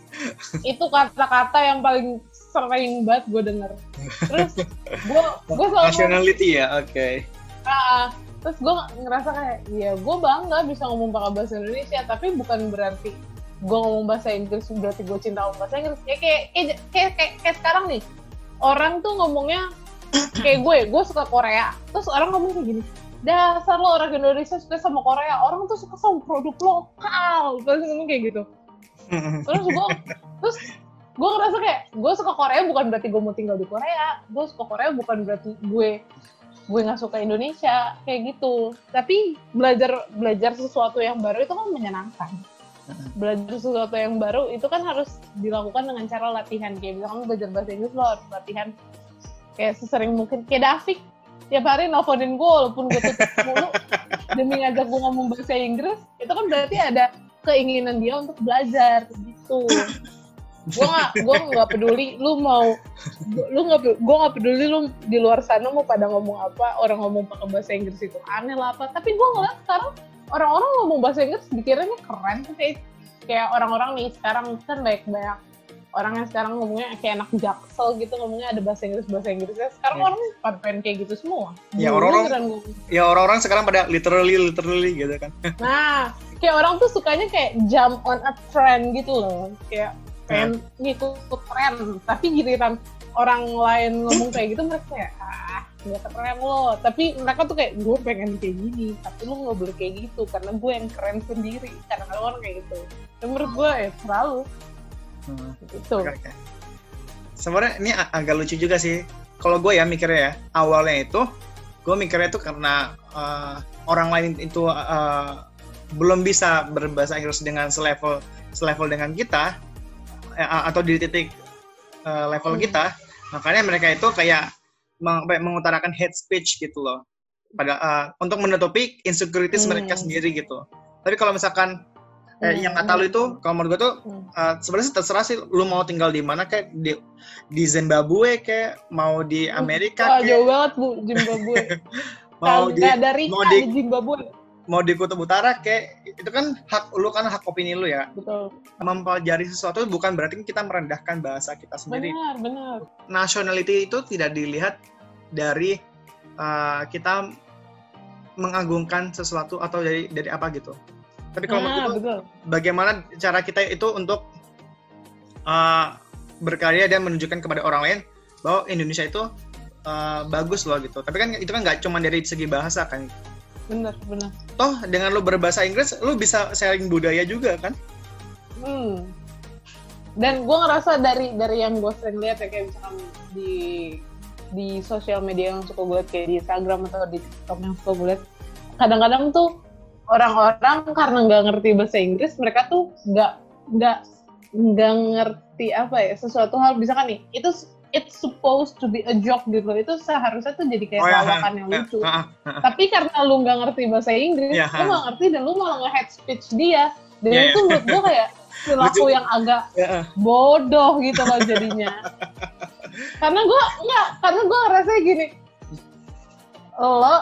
itu kata-kata yang paling sering banget gue denger terus gue gue selalu Nationality ya, oke. Ah, terus gue ngerasa kayak ya gue bangga bisa ngomong pakai bahasa Indonesia tapi bukan berarti gue ngomong bahasa Inggris berarti gue cinta ngomong bahasa Inggris. Ya kayak kayak, kayak, kayak, kayak sekarang nih orang tuh ngomongnya kayak gue gue suka Korea. Terus orang ngomong kayak gini dasar lo orang Indonesia suka sama Korea. Orang tuh suka sama produk lokal. Terus ngomong kayak gitu. Terus gue terus gue ngerasa kayak gue suka Korea bukan berarti gue mau tinggal di Korea. Gue suka Korea bukan berarti gue gue nggak suka Indonesia. Kayak gitu. Tapi belajar belajar sesuatu yang baru itu kan menyenangkan belajar sesuatu yang baru itu kan harus dilakukan dengan cara latihan. Kayak misalkan belajar bahasa Inggris lo harus latihan kayak sesering mungkin. Kayak David tiap hari nelfonin gue walaupun gue tutup mulu demi ngajak gue ngomong bahasa Inggris itu kan berarti ada keinginan dia untuk belajar gitu. Gue nggak gue nggak peduli lu mau lu nggak gue nggak peduli lu di luar sana mau pada ngomong apa orang ngomong pakai bahasa Inggris itu aneh lah apa. Tapi gue ngeliat sekarang orang-orang ngomong bahasa Inggris dikiranya keren tuh kayak kayak orang-orang nih sekarang kan banyak banyak orang yang sekarang ngomongnya kayak anak jaksel gitu ngomongnya ada bahasa Inggris bahasa Inggrisnya sekarang Ya. orang pada pengen kayak gitu semua Ya, orang-orang- Ya orang-orang sekarang pada literally literally gitu kan. Nah, kayak orang tuh sukanya kayak jump on a trend gitu loh. Kayak pengen ngikut tren. Tapi giliran orang lain ngomong kayak gitu, mereka kayak, ah, nggak keren lo. Tapi mereka tuh kayak, gue pengen kayak gini. Tapi lu nggak boleh kayak gitu, karena gue yang keren sendiri. Karena orang kayak gitu. Dan menurut gue, ya selalu. Hmm. Gitu. Sebenarnya ini ag- agak lucu juga sih. Kalau gue ya mikirnya ya, awalnya itu gue mikirnya itu karena uh, orang lain itu uh, belum bisa berbahasa Inggris dengan selevel selevel dengan kita eh, atau di titik uh, level Hmm. kita, makanya mereka itu kayak ya, mengutarakan hate speech gitu loh. Pada uh, untuk menutupi insecurities Hmm. mereka sendiri gitu. Tapi kalau misalkan eh, Hmm. yang kata lu itu, kalau menurut gue tuh Hmm. Uh, sebenarnya terserah sih lu mau tinggal di mana kayak di di Zimbabwe kayak mau di Amerika Wah, kayak jauh banget, Bu, Zimbabwe. mau di ada Rika mau di- di Zimbabwe. Mau di kutub utara kayak itu kan hak lu kan hak opini lu ya Betul. mempelajari sesuatu bukan berarti kita merendahkan bahasa kita sendiri Benar, benar. nationality itu tidak dilihat dari uh, kita mengagungkan sesuatu atau dari dari apa gitu tapi kalau Nah, bagaimana cara kita itu untuk uh, berkarya dan menunjukkan kepada orang lain bahwa Indonesia itu uh, bagus loh gitu. Tapi kan itu kan nggak cuma dari segi bahasa kan. Benar, benar. Toh dengan lu berbahasa Inggris, lu bisa sharing budaya juga kan? Hmm. Dan gue ngerasa dari dari yang gue sering lihat ya kayak misalkan di di sosial media yang suka gue kayak di Instagram atau di TikTok yang suka gue lihat, kadang-kadang tuh orang-orang karena nggak ngerti bahasa Inggris, mereka tuh nggak nggak nggak ngerti apa ya sesuatu hal misalkan nih itu it's supposed to be a joke gitu. Loh itu seharusnya tuh jadi kayak Oh, ya, lawakan yang ya, lucu. Tapi karena lu nggak ngerti bahasa Inggris, Ya, lu nggak ngerti dan lu malah nge-head speech dia. Dan Ya, ya. itu menurut gue kayak perilaku yang agak bodoh gitu loh jadinya. karena gue enggak, karena gue ngerasa gini, lo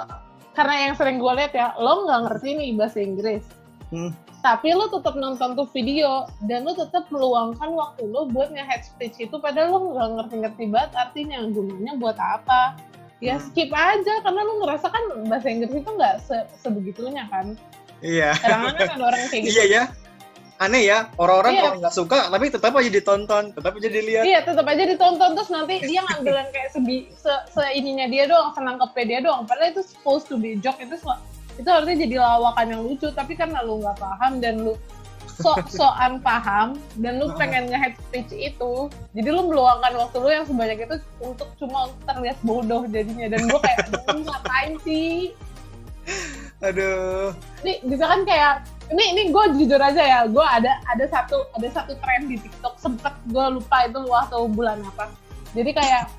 karena yang sering gue lihat ya, lo nggak ngerti nih bahasa Inggris, Hmm. Tapi lo tetap nonton tuh video dan lo tetap meluangkan waktu lo buat nge-head speech itu, padahal lo nggak ngerti-ngerti banget artinya gunanya buat apa. ya Hmm. skip aja karena lu ngerasa kan bahasa Inggris itu nggak se sebegitunya kan Iya. kadang-kadang kan orang kayak gitu Iya ya. Aneh ya, orang-orang Iya. kalau nggak suka tapi tetap aja ditonton, tetap aja dilihat. Iya, tetap aja ditonton terus nanti dia ngambil yang kayak sebi, se, se ininya dia doang, senangkepnya dia doang. Padahal itu supposed to be joke itu itu harusnya jadi lawakan yang lucu, tapi karena lu nggak paham dan lu sok-sokan paham dan lu pengen nge-head speech itu, jadi lu meluangkan waktu lu yang sebanyak itu untuk cuma terlihat bodoh jadinya dan gue kayak "Lu ngapain sih? Aduh. Ini bisa kan kayak ini ini gue jujur aja ya, gue ada ada satu ada satu tren di TikTok sempet gue lupa itu waktu bulan apa. Jadi kayak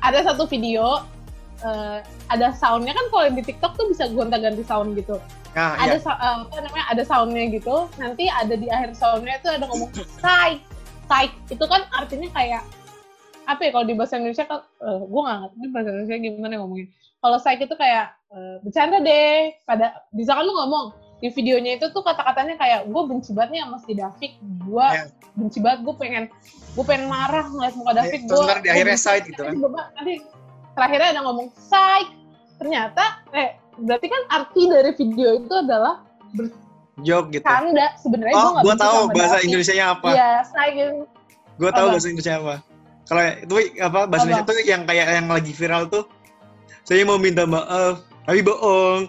ada satu video eh, ada soundnya kan kalau di TikTok tuh bisa gonta-ganti sound gitu. Nah, ada iya. eh, apa namanya ada soundnya gitu. Nanti ada di akhir soundnya itu ada ngomong psych, psych itu kan artinya kayak apa ya kalau di bahasa Indonesia kan gue nggak ngerti bahasa Indonesia gimana ngomongin. Kalau psych itu kayak eh, bercanda deh. Pada bisa kan lu ngomong di videonya itu tuh kata-katanya kayak gue benci banget nih sama si David. Gue Ya. benci banget. Gue pengen gue pengen marah ngeliat muka David. Terus Gua- ntar di akhirnya side gitu kan. Nanti terakhirnya ada ngomong psych. Ternyata eh berarti kan arti dari video itu adalah Joke gitu. canda sebenarnya gue Oh, benci tahu bahasa David. Indonesia apa. Iya, saya Gua tahu Apa? bahasa Indonesia apa. Kalau itu apa bahasa? Indonesia tuh yang kayak yang lagi viral tuh. Saya mau minta maaf, tapi bohong.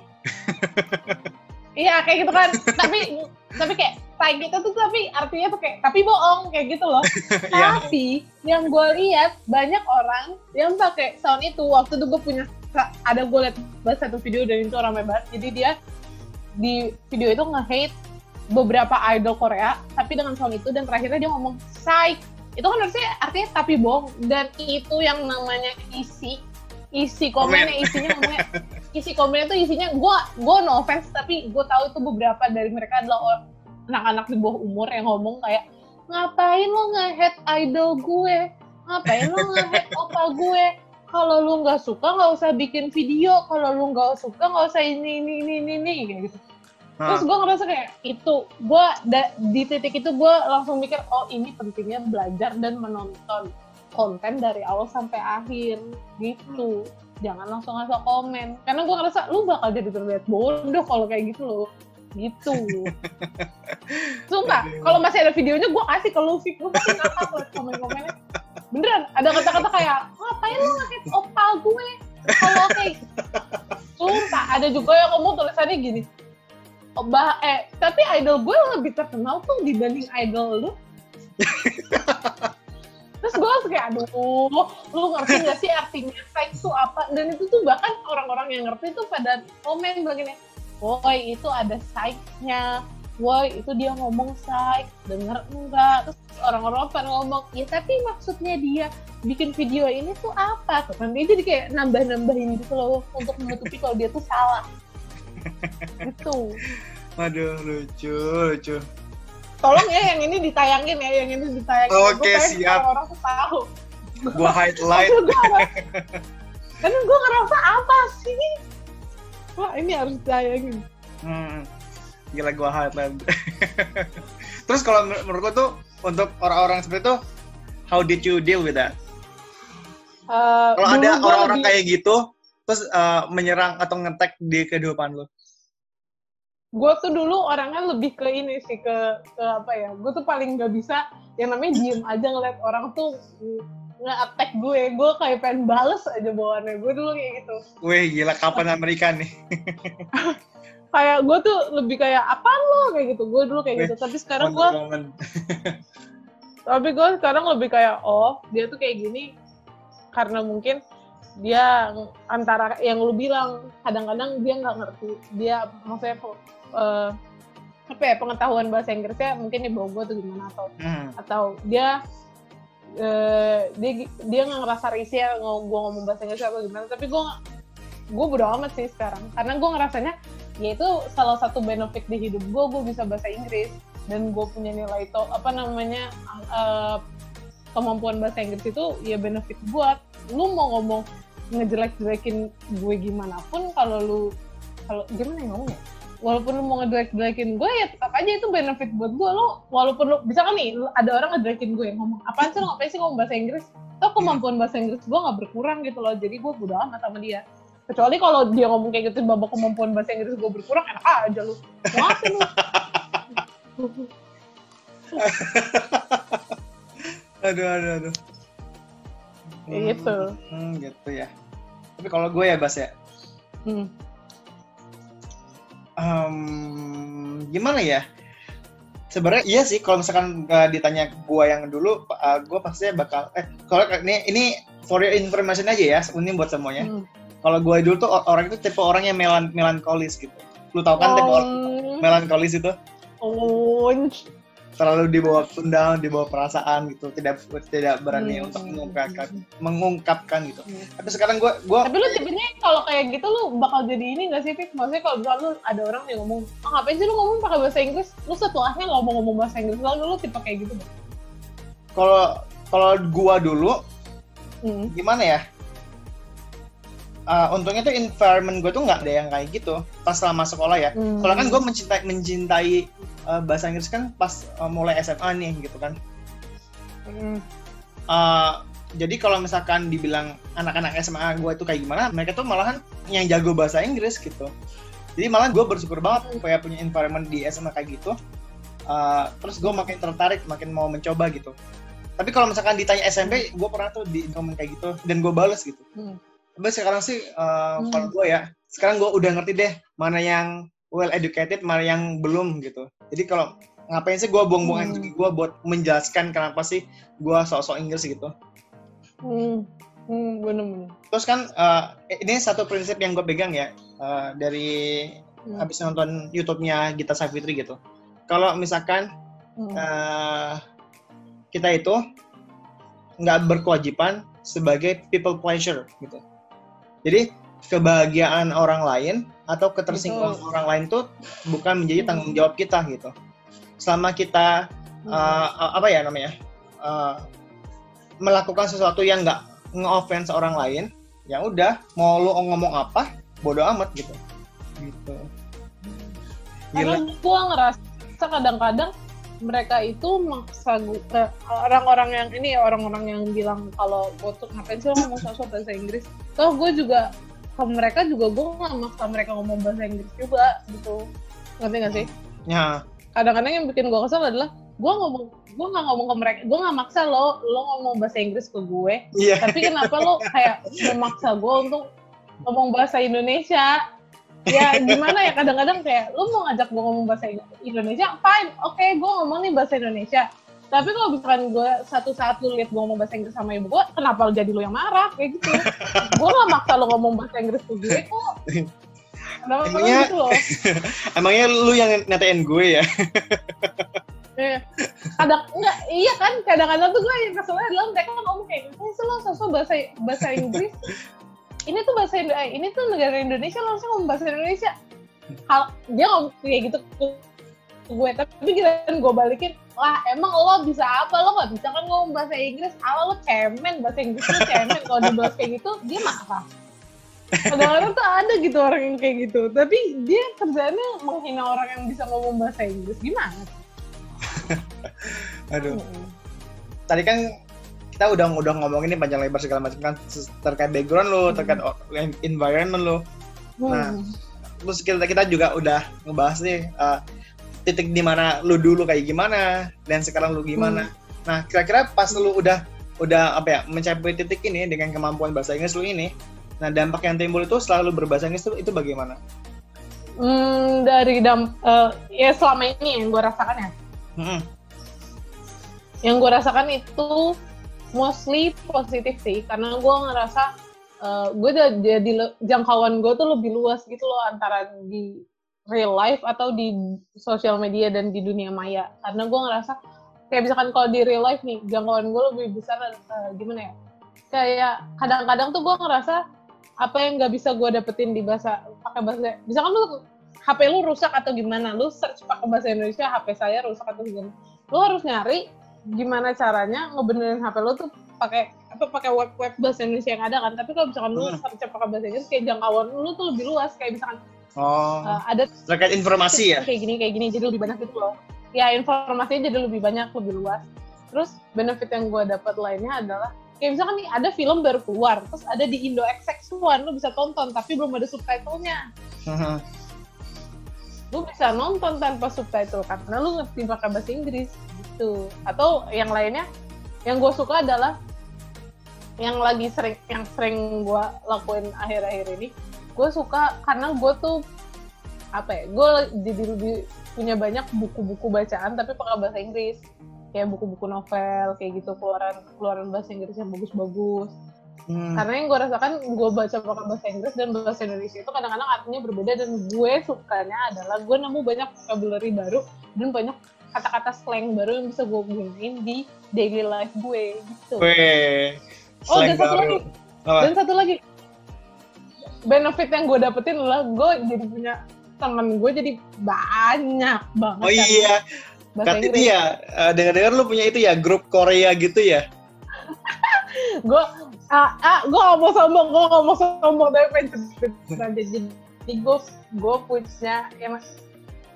iya kayak gitu kan. tapi tapi kayak tai gitu tuh tapi artinya tuh kayak tapi bohong kayak gitu loh. Iya. tapi yang gue lihat banyak orang yang pakai sound itu waktu itu gue punya ada gue liat bahas satu video dan itu ramai banget. Jadi dia di video itu nge-hate beberapa idol Korea tapi dengan sound itu dan terakhirnya dia ngomong psych itu kan harusnya artinya tapi bohong dan itu yang namanya isi isi komennya isinya ngomongnya isi komen itu isinya gue gue no offense tapi gue tahu itu beberapa dari mereka adalah anak-anak di bawah umur yang ngomong kayak ngapain lo nge-head idol gue? Ngapain lo nge-head opa gue? Kalau lu nggak suka nggak usah bikin video. Kalau lu nggak suka nggak usah ini ini ini ini, ini gitu. Hah. terus gue ngerasa kayak itu gue di titik itu gue langsung mikir oh ini pentingnya belajar dan menonton konten dari awal sampai akhir gitu jangan langsung ngasih komen. Karena gue ngerasa lu bakal jadi terlihat bodoh kalau kayak gitu loh. Gitu. Sumpah kalau masih ada videonya gue kasih ke lu Fik lu pasti ngakak liat komen-komennya. Beneran ada kata-kata kayak ngapain lu ngehit opal gue? Kalau kayak sumpah ada juga yang ngomong tulisannya gini. "Oh, bah eh tapi idol gue lebih terkenal tuh dibanding idol lu terus gue langsung kayak aduh lu ngerti gak sih artinya psych itu apa? Dan itu tuh bahkan orang-orang yang ngerti tuh pada komen bilang gini woi itu ada psych-nya. Woi itu dia ngomong psych. Denger enggak? Terus orang-orang pada ngomong ya tapi maksudnya dia bikin video ini tuh apa? Tuh kan dia jadi kayak nambah-nambahin gitu loh untuk menutupi kalau dia tuh salah. Gitu. Waduh, lucu, lucu. Tolong ya yang ini ditayangin ya yang ini ditayangin Oke, Gua pengen siap. orang-orang tuh tahu Gua highlight. Karena gua ngerasa- karena gue ngerasa apa sih wah ini harus ditayangin Hmm. Gila gua highlight. Terus kalau menur- menurut lo tuh untuk orang-orang seperti itu, how did you deal with that? Eh, Kalau ada gua orang-orang lebih- kayak gitu, terus eh, menyerang atau ngetek di kehidupan lo. Gue tuh dulu orangnya lebih ke ini sih ke ke apa ya gue tuh paling nggak bisa yang namanya diem aja ngeliat orang tuh nge-attack gue. Gue kayak pengen bales aja bawaannya. Gue dulu kayak gitu. Wih, gila kapan Amerika nih? kayak gue tuh lebih kayak apa lo kayak gitu. Gue dulu kayak Wih, gitu. Tapi sekarang gue tapi gue sekarang lebih kayak oh dia tuh kayak gini karena mungkin dia antara yang lu bilang. Kadang-kadang dia nggak ngerti. Dia maksudnya eh, apa ya pengetahuan bahasa Inggrisnya mungkin di bawah gue atau gimana atau Hmm. atau dia eh, dia dia nggak ngerasa risih ya gue ngomong bahasa Inggris apa gimana. Tapi gue gue bodo amat sih sekarang. Karena gue ngerasanya ya itu salah satu benefit di hidup gue gue bisa bahasa Inggris. Dan gue punya nilai to apa namanya eh, kemampuan bahasa Inggris itu ya benefit buat lu mau ngomong ngejelek-jelekin gue gimana pun kalau lu kalau gimana ya? ngomongnya walaupun lu mau ngejelek-jelekin gue ya tetap aja itu benefit buat gue. Lo walaupun lu bisa kan nih ada orang ngejelekin gue ngomong apaan sih lo ngapain sih ngomong bahasa Inggris? Toh kemampuan bahasa Inggris gue nggak berkurang gitu loh jadi gue udah amat sama dia. Kecuali kalau dia ngomong kayak gitu babak kemampuan bahasa Inggris gue berkurang enak aja lu. Ngapain lu. Aduh aduh aduh. Gitu. Hmm, gitu ya. Tapi kalau gue ya Bas ya. Hmm. Um, gimana ya? Sebenarnya iya sih kalau misalkan uh, ditanya gue yang dulu uh, gue pasti bakal eh kalau ini ini for your information aja ya ini buat semuanya. Hmm. kalau gue dulu tuh orang itu tipe orang yang melan melankolis gitu. Lu tau kan oh. tipe orang melankolis itu? Oh terlalu dibawa tunda, dibawa perasaan gitu, tidak tidak berani hmm. untuk mengungkapkan, mengungkapkan gitu. Hmm. Tapi sekarang gue, gue. Tapi lu tipenya kalau kayak gitu lu bakal jadi ini gak sih, Fik? Maksudnya kalau misalnya lu ada orang yang ngomong, oh, ngapain sih lu ngomong pakai bahasa Inggris? Lu setelahnya ngomong-ngomong bahasa Inggris, lalu lu tipe kayak gitu Kalau kalau gue dulu, hmm. gimana ya? Uh, untungnya tuh environment gue tuh nggak ada yang kayak gitu pas selama sekolah ya. Hmm. Kalau kan gue mencintai mencintai uh, bahasa Inggris kan pas uh, mulai SMA nih gitu kan. Hmm. Uh, jadi kalau misalkan dibilang anak-anak SMA gue itu kayak gimana, mereka tuh malahan yang jago bahasa Inggris gitu. Jadi malah gue bersyukur banget supaya punya environment di SMA kayak gitu. Uh, terus gue makin tertarik, makin mau mencoba gitu. Tapi kalau misalkan ditanya SMP, gue pernah tuh di komen kayak gitu dan gue bales gitu. Hmm. Tapi sekarang sih uh, hmm. kalau gue ya, sekarang gue udah ngerti deh mana yang well educated, mana yang belum gitu. Jadi kalau ngapain sih gue buang-buang hmm. energi gue buat menjelaskan kenapa sih gue sok-sok Inggris gitu. Hmm. Hmm, bener-bener. Terus kan uh, ini satu prinsip yang gue pegang ya uh, dari hmm. habis nonton YouTube-nya Gita Savitri gitu. Kalau misalkan hmm. uh, kita itu nggak berkewajiban sebagai people pleasure gitu. Jadi kebahagiaan orang lain atau ketersinggungan Betul. orang lain tuh bukan menjadi tanggung jawab kita gitu. Selama kita uh, apa ya namanya uh, melakukan sesuatu yang nggak nge-offense orang lain, ya udah mau lu ngomong apa, bodoh amat gitu. Gitu. Gila. Karena gua ngerasa kadang-kadang mereka itu maksa orang-orang yang ini orang-orang yang bilang kalau gue tuh ngapain sih ngomong sosok bahasa Inggris toh gue juga ke mereka juga gue nggak maksa mereka ngomong bahasa Inggris juga gitu ngerti gak sih? Ya. Kadang-kadang yang bikin gue kesel adalah gue ngomong gue nggak ngomong ke mereka gue nggak maksa lo lo ngomong bahasa Inggris ke gue yeah. tapi kenapa lo kayak memaksa gue untuk ngomong bahasa Indonesia ya gimana ya kadang-kadang kayak lo mau ngajak gue ngomong bahasa Indonesia fine oke okay, gue ngomong nih bahasa Indonesia tapi kalau misalkan gue satu saat lu lihat gue ngomong bahasa Inggris sama ibu gue, kenapa lu jadi lu yang marah kayak gitu? gue gak maksa lu ngomong bahasa Inggris ke gue kok. Kenapa emangnya, gitu loh? emangnya lu yang nyatain gue ya? Kadang enggak iya kan kadang-kadang tuh gue yang keselnya adalah mereka ngomong kayak gitu sih lo sosok bahasa bahasa Inggris ini tuh bahasa Indo eh, ini tuh negara Indonesia langsung ngomong bahasa Indonesia. Hal dia ngomong kayak gitu gue tapi giliran gue balikin lah emang lo bisa apa? Lo nggak bisa kan ngomong bahasa Inggris? Ala lo cemen bahasa Inggris lo cemen. Kalau dibahas kayak gitu dia marah. Kadang-kadang tuh ada gitu orang yang kayak gitu. Tapi dia kerjanya menghina orang yang bisa ngomong bahasa Inggris. Gimana? Aduh. Tadi kan kita udah udah ngomongin nih panjang lebar segala macam kan terkait background lo hmm. terkait environment lo nah hmm. terus kita kita juga udah ngebahas nih uh, titik di mana lu dulu kayak gimana dan sekarang lu gimana. Hmm. Nah, kira-kira pas lu udah udah apa ya mencapai titik ini dengan kemampuan bahasa Inggris lu ini, nah dampak yang timbul itu setelah lu berbahasa Inggris itu, itu bagaimana? Hmm, dari dam uh, ya selama ini yang gue rasakan ya. Hmm. Yang gue rasakan itu mostly positif sih, karena gue ngerasa uh, gue jadi jangkauan gue tuh lebih luas gitu loh antara di real life atau di sosial media dan di dunia maya. Karena gue ngerasa kayak misalkan kalau di real life nih jangkauan gue lebih besar uh, gimana ya kayak kadang-kadang tuh gue ngerasa apa yang nggak bisa gue dapetin di bahasa pakai bahasa misalkan lu HP lu rusak atau gimana lu search pakai bahasa Indonesia HP saya rusak atau gimana lu harus nyari gimana caranya ngebenerin HP lu tuh pakai apa pakai web web bahasa Indonesia yang ada kan tapi kalau misalkan lu hmm. search pakai bahasa Inggris kayak jangkauan lu tuh lebih luas kayak misalkan Oh. Uh, ada terkait informasi ya? Kayak gini kayak gini jadi lebih banyak gitu loh. Ya informasinya jadi lebih banyak lebih luas. Terus benefit yang gue dapat lainnya adalah kayak misalkan nih ada film baru keluar terus ada di Indo XX1 lu bisa tonton tapi belum ada subtitlenya lu bisa nonton tanpa subtitle karena lu ngerti pakai bahasa Inggris gitu. Atau yang lainnya yang gue suka adalah yang lagi sering yang sering gue lakuin akhir-akhir ini. Gue suka karena gue tuh apa ya gue jadi lebih punya banyak buku-buku bacaan tapi pakai bahasa Inggris. Kayak buku-buku novel kayak gitu keluaran keluaran bahasa Inggris yang bagus-bagus. Hmm. Karena yang gue rasakan gue baca pakai bahasa Inggris dan bahasa Indonesia itu kadang-kadang artinya berbeda dan gue sukanya adalah gue nemu banyak vocabulary baru dan banyak kata-kata slang baru yang bisa gue gunain di daily life gue gitu. Weh, oh dan satu lagi, Apa? dan satu lagi benefit yang gue dapetin adalah gue jadi punya temen gue jadi banyak banget. Oh iya, bahasa Inggris. ya, uh, dengar-dengar lu punya itu ya grup Korea gitu ya? gue ah, ah gue mau sombong gue mau sombong tapi pengen jadi gue gue punya ya mas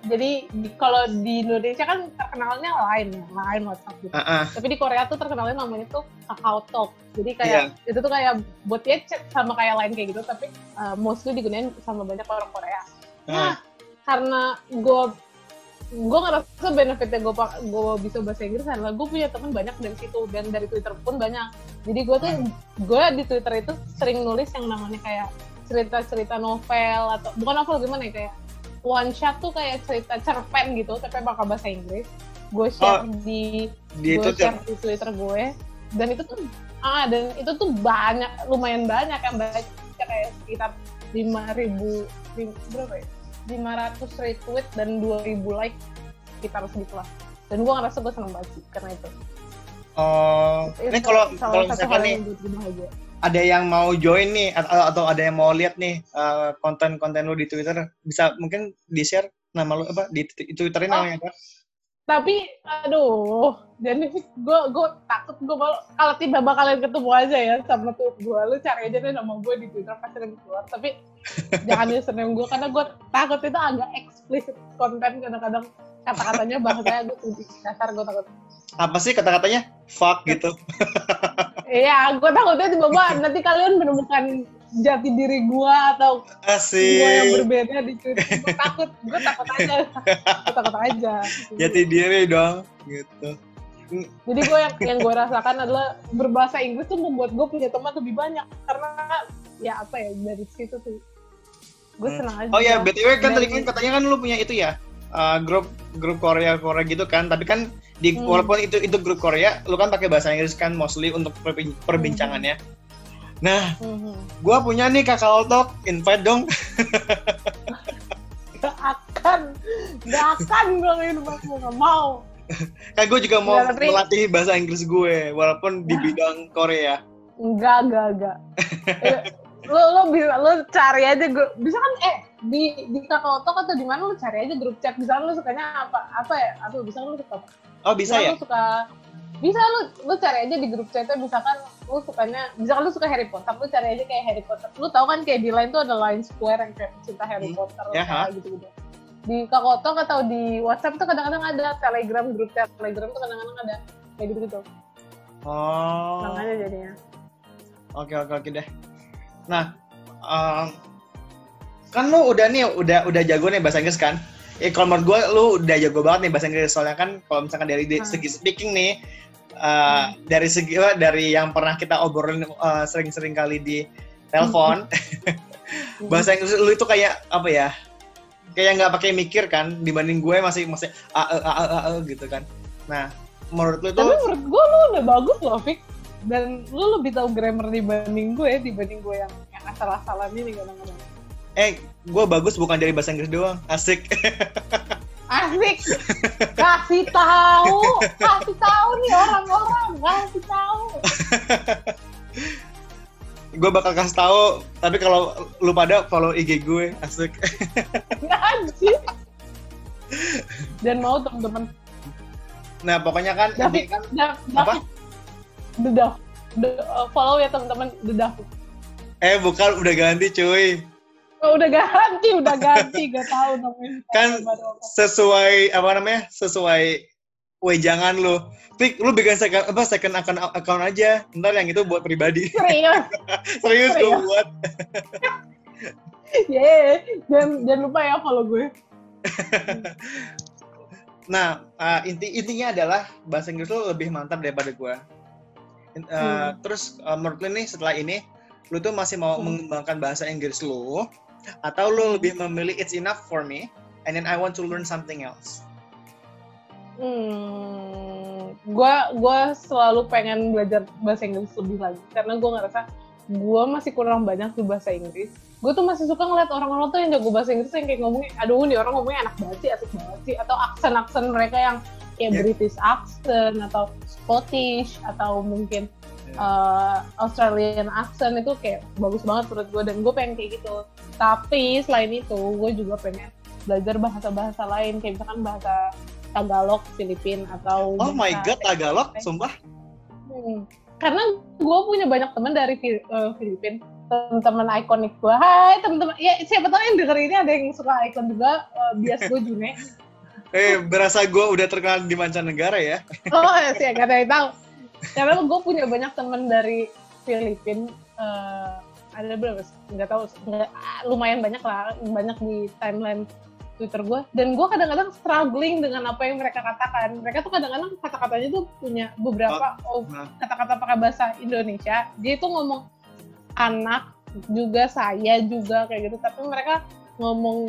jadi kalau di Indonesia kan terkenalnya lain ya, lain WhatsApp gitu. Uh -uh. Tapi di Korea tuh terkenalnya namanya tuh Kakao Talk. Jadi kayak yeah. itu tuh kayak buat dia chat sama kayak lain kayak gitu, tapi uh, mostly digunain sama banyak orang Korea. Uh. Nah, karena gue gue ngerasa benefitnya gue gue bisa bahasa Inggris adalah gue punya teman banyak dari situ dan dari Twitter pun banyak jadi gue tuh gue di Twitter itu sering nulis yang namanya kayak cerita-cerita novel atau bukan novel gimana ya kayak one shot tuh kayak cerita cerpen gitu tapi pakai bahasa Inggris. Gue share oh, di, di gue share di Twitter gue. Dan itu tuh ah dan itu tuh banyak lumayan banyak yang baca. Kayak sekitar lima ribu berapa ya? 500 retweet dan 2000 like sekitar segitu lah dan gue ngerasa gue seneng banget sih karena itu. Oh, ini kalau kalau misalkan nih ada yang mau join nih atau, atau ada yang mau lihat nih uh, konten-konten lu di Twitter bisa mungkin di share nama lu apa di Twitterin oh, namanya apa? Tapi aduh, jadi gue gue takut gue kalau tiba bakalan ketemu aja ya sama tuh gue lu cari aja deh nama gue di Twitter pasti nanti keluar. Tapi jangan username gue karena gue takut itu agak eksplisit konten kadang-kadang kata-katanya bahasanya gue dasar gue takut. Apa sih kata-katanya? Fuck gitu. Iya gue takutnya tiba-tiba nanti kalian menemukan jati diri gue atau Asik. gue yang berbeda di Twitter gue takut gue takut aja. Gue takut aja. Jati diri dong gitu. Jadi gue yang yang gue rasakan adalah berbahasa Inggris tuh membuat gue punya teman lebih banyak. Karena ya apa ya dari situ tuh. Gue hmm. senang aja oh ya. Btw kan tadi kan katanya kan lu punya itu ya uh, grup grup Korea Korea gitu kan. Tapi kan di hmm. walaupun itu itu grup Korea lu kan pakai bahasa Inggris kan mostly untuk perbincangannya hmm. nah hmm. gue punya nih kakak Altok invite dong. Gak akan. Gak akan gue invite gue gak mau. Kan gue juga mau Nggak, melatih bahasa Inggris gue walaupun di bidang Korea. Enggak enggak enggak eh, lu lu bisa lu cari aja gue bisa kan eh di di kakak atau di mana lu cari aja grup chat. Bisa lu sukanya apa apa ya? Apa bisa lu suka apa? Oh bisa ya? lu suka bisa lu lu cari aja di grup chatnya. Misalkan lu sukanya misalkan lu suka Harry Potter lu cari aja kayak Harry Potter. Lu tahu kan kayak di line tuh ada line square yang kayak cinta Harry hmm. Potter ya, kayak gitu gitu di Kakotok atau di WhatsApp tuh kadang-kadang ada Telegram grup chat Telegram tuh kadang-kadang ada kayak gitu gitu oh. Tenang aja jadinya. Oke oke oke deh. Nah um, kan lu udah nih udah udah jago nih bahasa Inggris kan eh kalau menurut gue lu udah jago banget nih bahasa Inggris soalnya kan kalau misalkan dari hmm. segi speaking nih uh, hmm. dari segi uh, dari yang pernah kita obrolin uh, sering-sering kali di telepon hmm. bahasa Inggris lu itu kayak apa ya kayak nggak pakai mikir kan dibanding gue masih masih a a a a, a gitu kan nah menurut lu itu tapi menurut gue lu udah bagus loh Fik dan lu lebih tahu grammar dibanding gue dibanding gue yang yang asal-asalan ini kadang-kadang eh gue bagus bukan dari bahasa Inggris doang. Asik. Asik. Kasih tahu. Kasih tahu nih orang-orang. Kasih tahu. Gue bakal kasih tahu tapi kalau lu pada follow IG gue. Asik. Anjir dan mau teman-teman. Nah pokoknya kan David, kan da, apa? David, follow ya teman-teman. David. eh bukan udah ganti cuy Oh, udah ganti, udah ganti, gak tahu namanya. Kan sesuai apa namanya? Sesuai Woi jangan lu. Fik, lu bikin second, apa, second account, account aja. Ntar yang itu buat pribadi. Serius. Serius gue Serius. buat. Yeah, jangan, jangan lupa ya follow gue. Nah, uh, inti intinya adalah bahasa Inggris lu lebih mantap daripada gue. Uh, Hmm. Terus uh, menurut lu nih setelah ini, lu tuh masih mau Hmm. mengembangkan bahasa Inggris lu, atau lu lebih memilih it's enough for me, and then I want to learn something else. Hmm, gua gua selalu pengen belajar bahasa Inggris lebih lagi karena gua ngerasa gua masih kurang banyak di bahasa Inggris. Gue tuh masih suka ngeliat orang-orang tuh yang jago bahasa Inggris yang kayak ngomongnya, aduh nih orang ngomongnya enak banget sih, asik banget sih, atau aksen-aksen mereka yang kayak Yeah. British accent atau Scottish atau mungkin. Uh, Australian accent itu kayak bagus banget menurut gue dan gue pengen kayak gitu. Tapi selain itu gue juga pengen belajar bahasa-bahasa lain kayak misalkan bahasa Tagalog Filipin atau Oh my god, Tagalog, sumpah. Hmm. Karena gue punya banyak teman dari eh, Filipin, teman-teman ikonik gue. Hai teman-teman, ya siapa tahu yang denger ini ada yang suka ikon juga. eh, bias gue June. Eh, berasa gue udah terkenal di mancanegara ya. Oh sih nggak ada yang tahu. Karena gue punya banyak teman dari Filipin. eh, ada berapa? sih? Nggak tahu. Nggak, ah, lumayan banyak lah, banyak di timeline Twitter gue. Dan gue kadang-kadang struggling dengan apa yang mereka katakan. Mereka tuh kadang-kadang kata-katanya tuh punya beberapa oh, Nah, kata-kata pakai bahasa Indonesia. Dia itu ngomong anak juga saya juga kayak gitu. Tapi mereka ngomong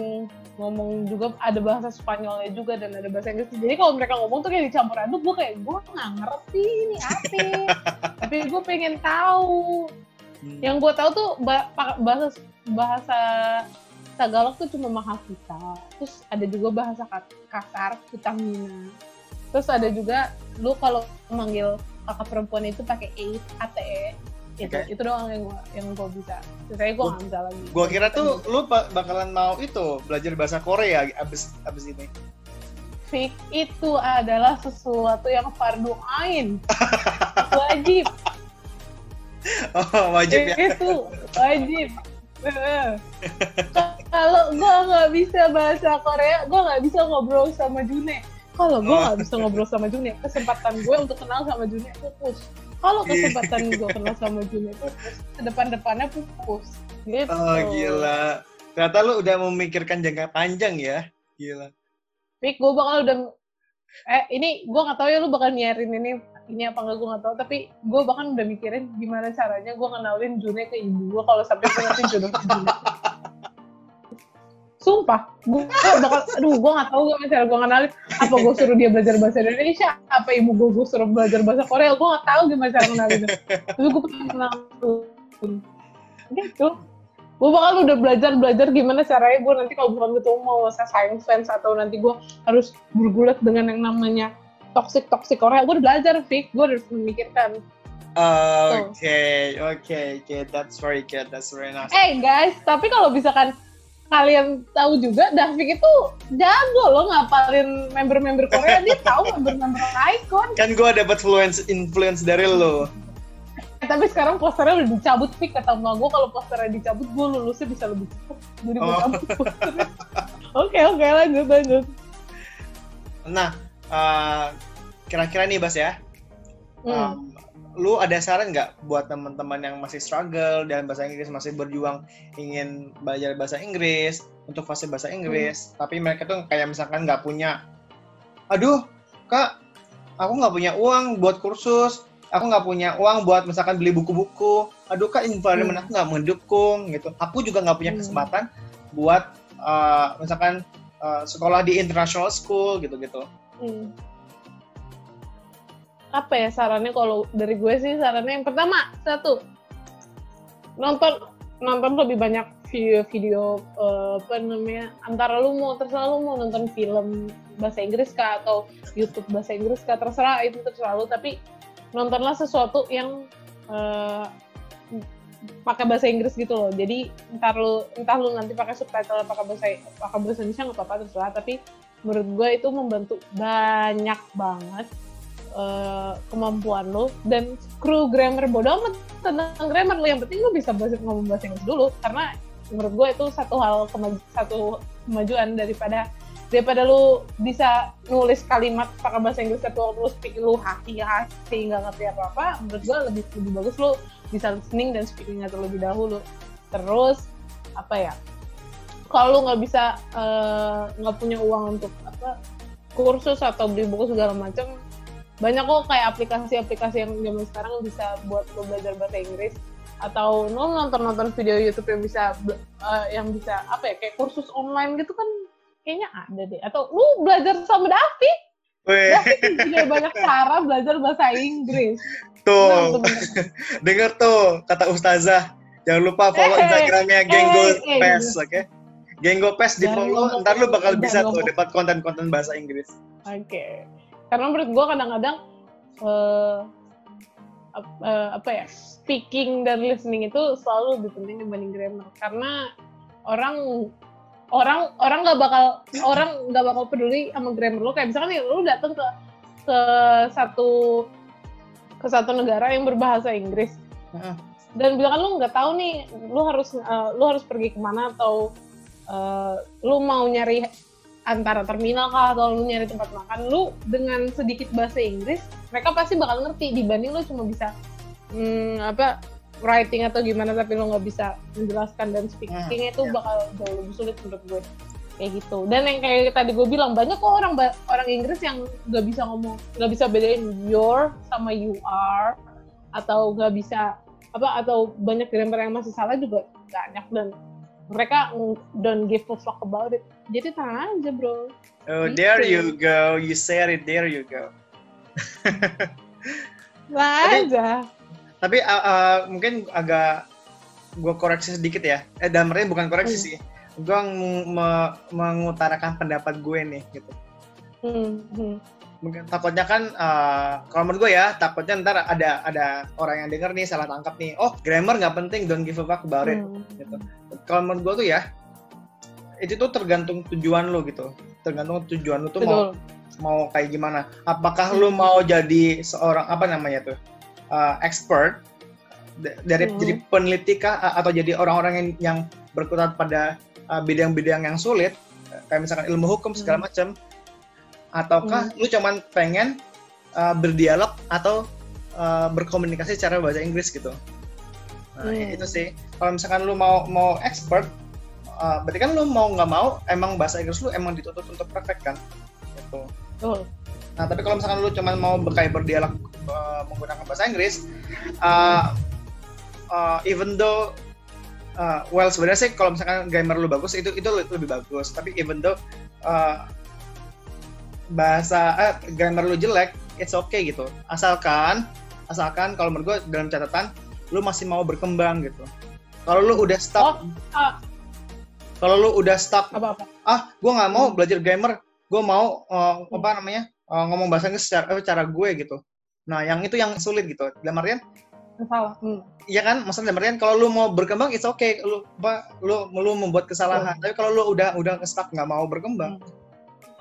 ngomong juga ada bahasa Spanyolnya juga dan ada bahasa Inggris. Jadi kalau mereka ngomong tuh kayak dicampur aduk, gue kayak gue nggak ngerti ini apa. Tapi gue pengen tahu. hmm. Yang gue tahu tuh bahasa bahasa Tagalog tuh cuma Mahasiswa. Terus ada juga bahasa ka- kasar Kutamina. Terus ada juga lu kalau manggil kakak perempuan itu pakai e, ate. Itu, Oke. itu doang yang gua yang gua bisa. Sisanya gua nggak bisa lagi. Gua kira tuh lu ba- bakalan mau itu belajar bahasa Korea abis abis ini. Fik itu adalah sesuatu yang fardu ain. Wajib. Oh, wajib ya. Itu wajib. Kalau gue nggak bisa bahasa Korea, gue nggak bisa ngobrol sama June. Kalau gue nggak bisa ngobrol sama June, kesempatan gue untuk kenal sama June pupus. Kalau kesempatan gue kenal sama June pupus, depan-depannya pupus. Gitu. Oh, gila. Ternyata lu udah memikirkan jangka panjang ya. Gila. Fik, gue bakal udah eh ini gue nggak tahu ya lu bakal nyiarin ini ini apa enggak gue nggak tahu tapi gue bahkan udah mikirin gimana caranya gue kenalin June ke ibu gue kalau sampai gue jodoh ke June. Sumpah, gue bakal, aduh gue nggak tahu gimana cara gue kenalin. Apa gue suruh dia belajar bahasa Indonesia? Apa ibu gue gue suruh belajar bahasa Korea? Gue nggak tahu gimana cara kenalin. Tapi gue pengen kenal. Gitu gue bakal udah belajar belajar gimana caranya gue nanti kalau bukan ketemu mau saya science fans atau nanti gue harus bergulat dengan yang namanya toxic toxic Korea gue udah belajar Vic gue harus memikirkan Oke, oke, oke. That's very good. That's very nice. eh guys tapi kalau misalkan kalian tahu juga Davik itu jago loh ngapalin member-member Korea dia tahu member-member icon Kan gua dapat influence influence dari lo. Eh, tapi sekarang posternya udah dicabut Vic kata emak gue kalau posternya dicabut gue lulusnya bisa lebih cepat jadi gue Oh. cabut oke oke lanjut lanjut Nah, uh, kira-kira nih Bas ya, Hmm. um, lu ada saran nggak buat teman-teman yang masih struggle dalam bahasa Inggris, masih berjuang ingin belajar bahasa Inggris untuk fase bahasa Inggris, tapi mereka tuh kayak misalkan nggak punya, aduh kak, aku nggak punya uang buat kursus, aku nggak punya uang buat misalkan beli buku-buku, aduh kak environment Hmm. aku nggak mendukung gitu, aku juga nggak punya Hmm. kesempatan buat uh, misalkan uh, sekolah di international school gitu-gitu. Hmm. Apa ya sarannya kalau dari gue sih sarannya yang pertama satu nonton nonton lebih banyak video-video eh, apa namanya antara lu mau terserah lu mau nonton film bahasa Inggris kah atau YouTube bahasa Inggris kah terserah itu terserah lu. Tapi nontonlah sesuatu yang eh, pakai bahasa Inggris gitu loh. Jadi entar lu entah lu nanti pakai subtitle pakai bahasa pakai bahasa Indonesia nggak apa-apa terserah. Tapi menurut gue itu membantu banyak banget eh, kemampuan lo dan kru grammar bodoh amat tentang grammar lo yang penting lo bisa bahasa, ngomong bahasa Inggris dulu karena menurut gue itu satu hal kema- satu kemajuan daripada daripada lu bisa nulis kalimat pakai bahasa Inggris waktu lu speaking lu hati hati nggak ngerti apa apa menurut gue lebih lebih bagus lu bisa listening dan speakingnya terlebih dahulu. Terus apa ya kalau lu nggak bisa eh, nggak uh, punya uang untuk apa kursus atau beli buku segala macam banyak kok kayak aplikasi-aplikasi yang zaman sekarang bisa buat lo belajar bahasa Inggris atau lo nonton-nonton video YouTube yang bisa uh, yang bisa apa ya kayak kursus online gitu kan kayaknya ada deh. Atau lu belajar sama David. David juga banyak cara belajar bahasa Inggris. Tuh, denger tuh kata Ustazah. Jangan lupa follow eh, Instagramnya eh, Genggo Pes, oke? Okay? Genggo Pes di follow, ntar lu bakal bisa tuh dapat konten-konten bahasa Inggris. Oke. Okay. Karena menurut gua kadang-kadang uh, uh, apa ya speaking dan listening itu selalu lebih penting dibanding grammar. Karena orang orang orang nggak bakal orang nggak bakal peduli sama grammar lu. Kayak misalkan nih lu datang ke ke satu ke satu negara yang berbahasa Inggris. Dan bilang kan lu nggak tahu nih lu harus uh, lu harus pergi ke mana atau uh, lu mau nyari antara terminal kah atau lu nyari tempat makan lu dengan sedikit bahasa Inggris mereka pasti bakal ngerti. Dibanding lu cuma bisa hmm, apa writing atau gimana tapi lo nggak bisa menjelaskan dan speakingnya itu yeah. bakal jauh lebih sulit menurut gue. Kayak gitu. Dan yang kayak tadi gue bilang banyak kok orang orang Inggris yang nggak bisa ngomong nggak bisa bedain your sama you are atau nggak bisa apa atau banyak grammar yang masih salah juga banyak dan mereka don't give a fuck about it. Jadi tenang aja bro. Oh gitu. there you go. You said it. There you go. Lah aja. tapi uh, uh, mungkin agak gue koreksi sedikit ya. Eh dalam bukan koreksi hmm. sih. Gue me mengutarakan pendapat gue nih gitu. Hmm. Mungkin takutnya kan uh, kalau menurut gue ya takutnya ntar ada ada orang yang denger nih salah tangkap nih oh grammar nggak penting don't give a fuck about it hmm. gitu kalau menurut gue tuh ya itu tuh tergantung tujuan lo gitu tergantung tujuan lo tuh Betul. mau mau kayak gimana apakah hmm. lo mau jadi seorang apa namanya tuh uh, expert dari hmm. jadi peneliti kah atau jadi orang-orang yang, yang berkutat pada uh, bidang-bidang uh, yang sulit kayak misalkan ilmu hukum segala hmm. Ataukah hmm. lu cuman pengen uh, berdialog atau uh, berkomunikasi secara bahasa Inggris gitu nah hmm. itu sih kalau misalkan lu mau mau expert uh, berarti kan lu mau nggak mau emang bahasa Inggris lu emang dituntut untuk perfect kan gitu oh. Nah, tapi kalau misalkan lu cuma mau berkaya berdialog uh, menggunakan bahasa Inggris, uh, uh, even though uh, well sebenarnya sih kalau misalkan grammar lu bagus itu itu lebih bagus. Tapi even though uh, bahasa uh, grammar lu jelek, it's okay gitu. Asalkan asalkan kalau menurut gue dalam catatan lu masih mau berkembang gitu. Kalau lu udah stuck, oh, uh, kalau lu udah stuck, apa -apa. ah, gue nggak mau belajar grammar, gue mau uh, apa namanya uh, ngomong bahasa Inggris secara, eh, cara gue gitu. Nah, yang itu yang sulit gitu. Dalam artian salah. Hmm. Iya kan? Maksudnya dalam artian kalau lu mau berkembang it's okay. Lu apa lu lu membuat kesalahan. Oh. Tapi kalau lu udah udah stuck nggak mau berkembang, hmm.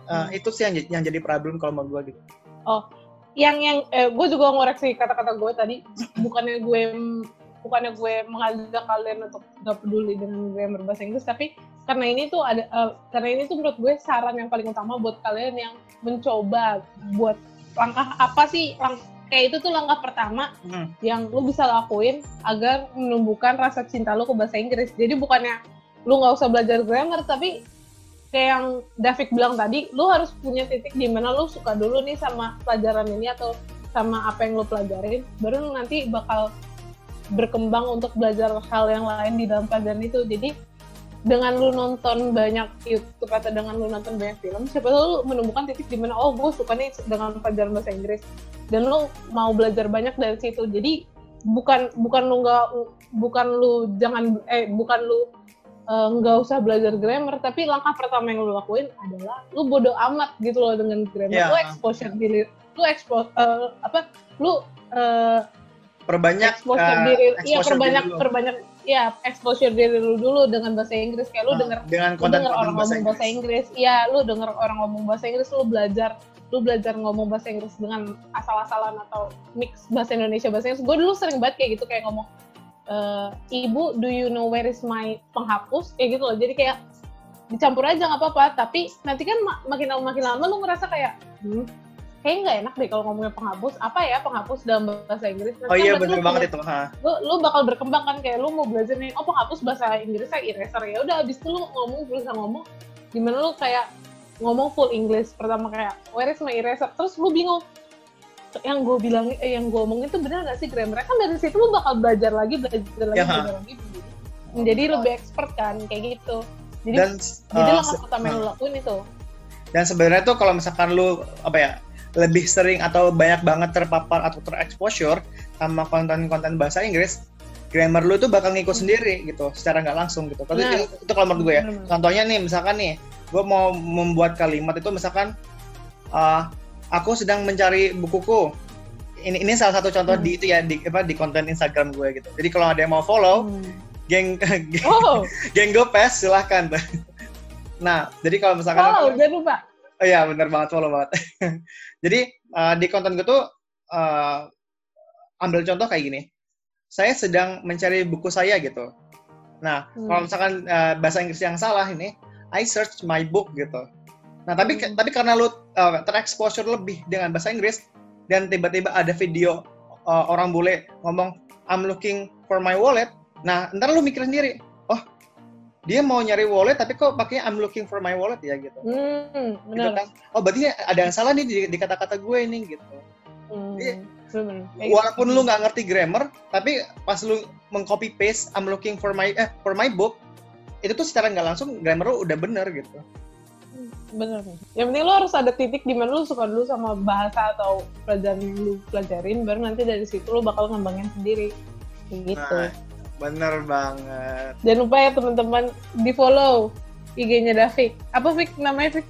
Uh, itu sih yang yang jadi problem kalau menurut gue gitu. Oh, yang yang eh, gue juga ngoreksi kata-kata gue tadi. Bukannya gue bukannya gue mengajak kalian untuk gak peduli dengan grammar bahasa Inggris tapi karena ini tuh ada uh, karena ini tuh menurut gue saran yang paling utama buat kalian yang mencoba buat langkah apa sih lang kayak itu tuh langkah pertama hmm. yang lu bisa lakuin agar menumbuhkan rasa cinta lu ke bahasa Inggris jadi bukannya lu nggak usah belajar grammar tapi kayak yang David bilang tadi lu harus punya titik di mana lu suka dulu nih sama pelajaran ini atau sama apa yang lu pelajarin baru nanti bakal berkembang untuk belajar hal yang lain di dalam pelajaran itu. Jadi dengan lu nonton banyak YouTube atau dengan lu nonton banyak film siapa tahu lu menemukan titik di mana oh gue suka nih dengan pelajaran bahasa Inggris. Dan lu mau belajar banyak dari situ. Jadi bukan bukan lu nggak bukan lu jangan eh bukan lu nggak uh, usah belajar grammar tapi langkah pertama yang lu lakuin adalah lu bodoh amat gitu loh dengan grammar. Yeah. lu exposure diri lu expose uh, apa lu uh, perbanyak exposure uh, diri iya perbanyak diri perbanyak ya exposure diri lu dulu dengan bahasa Inggris. Kayak lu uh, denger dengan konten denger orang ngomong bahasa Inggris. Iya lu denger orang ngomong bahasa Inggris lu belajar lu belajar ngomong bahasa Inggris dengan asal-asalan atau mix bahasa Indonesia bahasa Inggris. Gue dulu sering banget kayak gitu kayak ngomong e, ibu do you know where is my penghapus? Kayak gitu loh. Jadi kayak dicampur aja nggak apa-apa. Tapi nanti kan mak makin lama makin lama lu ngerasa kayak hmm, kayak nggak enak deh kalau ngomongnya penghapus. Apa ya penghapus dalam bahasa Inggris? Nanti Oh kan iya berarti bener lu banget itu. Ha. lu, lu bakal berkembang kan kayak lu mau belajar nih oh penghapus bahasa Inggrisnya eraser. Ya udah abis itu lu ngomong berusaha ngomong gimana lu kayak ngomong full English. Pertama kayak where is my eraser? Terus lu bingung yang gue bilang eh, yang gue omongin itu benar gak sih grammar kan dari situ lu bakal belajar lagi belajar lagi Ya, belajar lagi. Menjadi lebih expert kan kayak gitu. Jadi Dan jadi uh, langkah pertama yang lu lakuin itu. Dan sebenarnya tuh kalau misalkan lu apa ya lebih sering atau banyak banget terpapar atau terexposure sama konten-konten bahasa Inggris, grammar lu tuh bakal ngikut sendiri gitu, secara nggak langsung gitu. Tapi Nah. itu, itu kalau menurut gue ya. Contohnya nih, misalkan nih, gue mau membuat kalimat itu misalkan, uh, aku sedang mencari bukuku. Ini ini salah satu contoh Hmm. di itu ya di apa di konten Instagram gue gitu. Jadi kalau ada yang mau follow, Hmm. geng geng, oh geng Gopes silahkan. Nah, jadi kalau misalkan follow jangan lupa Oh iya, bener banget, follow banget. Jadi, uh, di konten gue tuh, uh, ambil contoh kayak gini. Saya sedang mencari buku saya gitu. Nah, Hmm. kalau misalkan uh, bahasa Inggris yang salah ini, I search my book gitu. Nah, tapi Hmm. tapi karena lu uh, terexposure lebih dengan bahasa Inggris, dan tiba-tiba ada video uh, orang bule ngomong, I'm looking for my wallet. Nah, ntar lu mikir sendiri, oh, dia mau nyari wallet, tapi kok pakainya I'm looking for my wallet ya gitu hmm, gitu kan oh berarti ada yang salah nih di, di kata-kata gue ini gitu Hmm, Iya. bener-bener. Kayak gitu. walaupun lu nggak ngerti grammar tapi pas lu mengcopy paste I'm looking for my eh for my book itu tuh secara nggak langsung grammar lu udah bener gitu bener yang penting lu harus ada titik di mana lu suka dulu sama bahasa atau pelajaran yang lu pelajarin baru nanti dari situ lu bakal ngembangin sendiri. Gitu. Nah. bener banget. Jangan lupa ya teman-teman di follow IG-nya Davik apa Fik namanya Fik?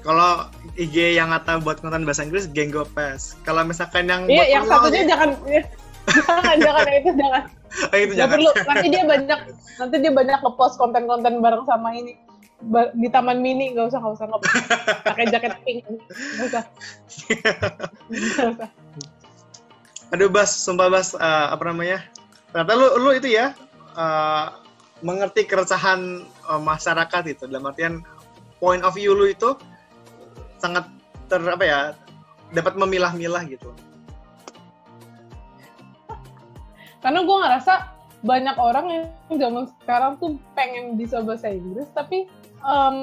Kalau IG yang kata buat konten bahasa Inggris Genggo Pass kalau misalkan yang iya buat yang satunya nih- jangan jangan jangan yang itu jangan. Oh, itu jangan. perlu. Nanti dia banyak nanti dia banyak ngepost konten-konten bareng sama ini di taman mini nggak usah nggak usah nggak pakai jaket pink. Nggak usah. Usah. Aduh Bas sumpah Bas eh, apa namanya? Ternyata lu lu itu ya eh, mengerti keresahan eh, masyarakat itu. Dalam artian point of view lu itu sangat ter apa ya dapat memilah-milah gitu. Karena gue ngerasa banyak orang yang zaman sekarang tuh pengen bisa bahasa Inggris tapi em,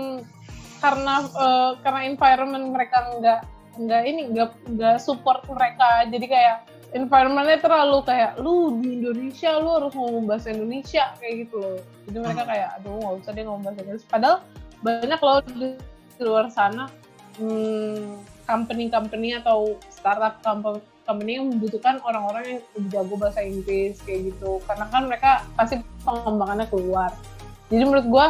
karena eh, karena environment mereka nggak nggak ini nggak nggak support mereka. Jadi kayak environmentnya terlalu kayak lu di Indonesia lu harus ngomong bahasa Indonesia kayak gitu loh. Jadi mereka kayak aduh nggak usah deh ngomong bahasa Inggris padahal banyak loh di, luar sana hmm, company-company atau startup company yang membutuhkan orang-orang yang lebih jago bahasa Inggris kayak gitu. Karena kan mereka pasti pengembangannya keluar. Jadi menurut gua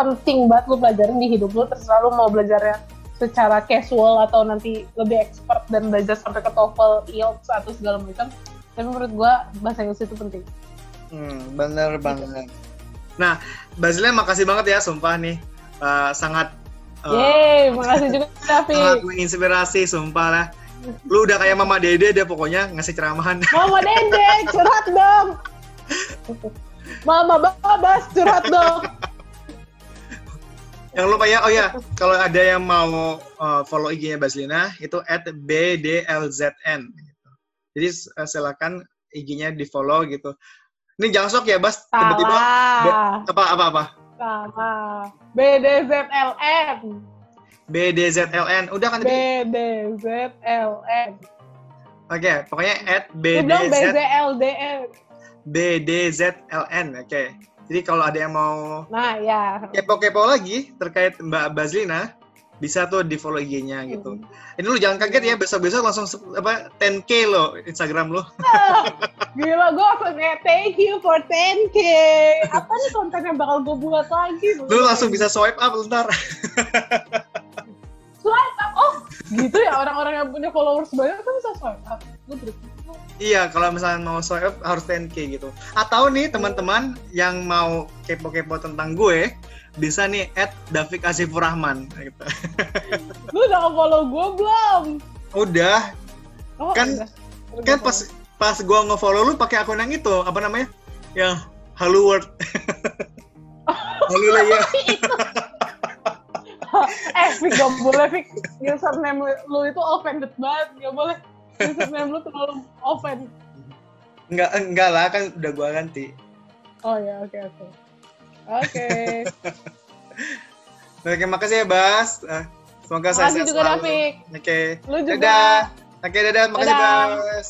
penting banget lu pelajarin di hidup lu terserah lu mau belajarnya secara casual atau nanti lebih expert dan belajar sampai ke TOEFL, IELTS atau segala macam. Tapi menurut gua bahasa Inggris itu penting. Hmm, bener banget. Nah Basilnya makasih banget ya sumpah nih. Eh, sangat eh, Yeay, makasih juga Davi. sangat menginspirasi sumpah lah. Lu udah kayak mama dede deh pokoknya ngasih ceramahan Mama Dede, curhat dong. Mama Babas, curhat dong. Jangan lupa ya, oh ya, kalau ada yang mau uh, follow IG-nya Baslina, itu at BDLZN. Gitu. Jadi uh, silakan IG-nya di follow gitu. Ini jangan sok ya, Bas. Tiba-tiba apa apa apa. Salah. BDZLN. BDZLN. Udah kan tadi? BDZLN. Oke, pokoknya at BDZ. BDZLN. Oke. Jadi kalau ada yang mau Nah, ya. kepo-kepo lagi terkait Mbak Baslina, bisa tuh di follow IG-nya gitu. Hmm. Ini lu jangan kaget ya, besok-besok langsung apa 10k lo Instagram lu. Gila, gue langsung kayak thank you for 10k. Apa nih konten yang bakal gue buat lagi? Lu langsung bisa swipe up ntar. swipe up. Oh, gitu ya orang-orang yang punya followers banyak kan bisa swipe up. Gue Iya, kalau misalnya mau swipe up harus 10k gitu. Atau nih teman-teman yang mau kepo-kepo tentang gue, bisa nih at Davik Asifur Rahman. Gitu. Lu udah nge-follow gue belum? Udah, Oh, Kan- udah. Udah kan pas pas gue nge-follow lu pakai akun yang itu, apa namanya? Yang Halo World. Halo lah ya. eh, Fik, gak boleh, Fik. Username lu itu offended banget. Gak boleh. Username lu terlalu offend. Enggak, enggak lah, kan udah gua ganti. Oh ya, oke, oke. Oke. Oke, makasih ya, Bas. Eh, Semoga saya Makasih juga, Dafik. Oke. Lu juga. Dadah. Oke, dadah. Makasih, Dadah. Bas.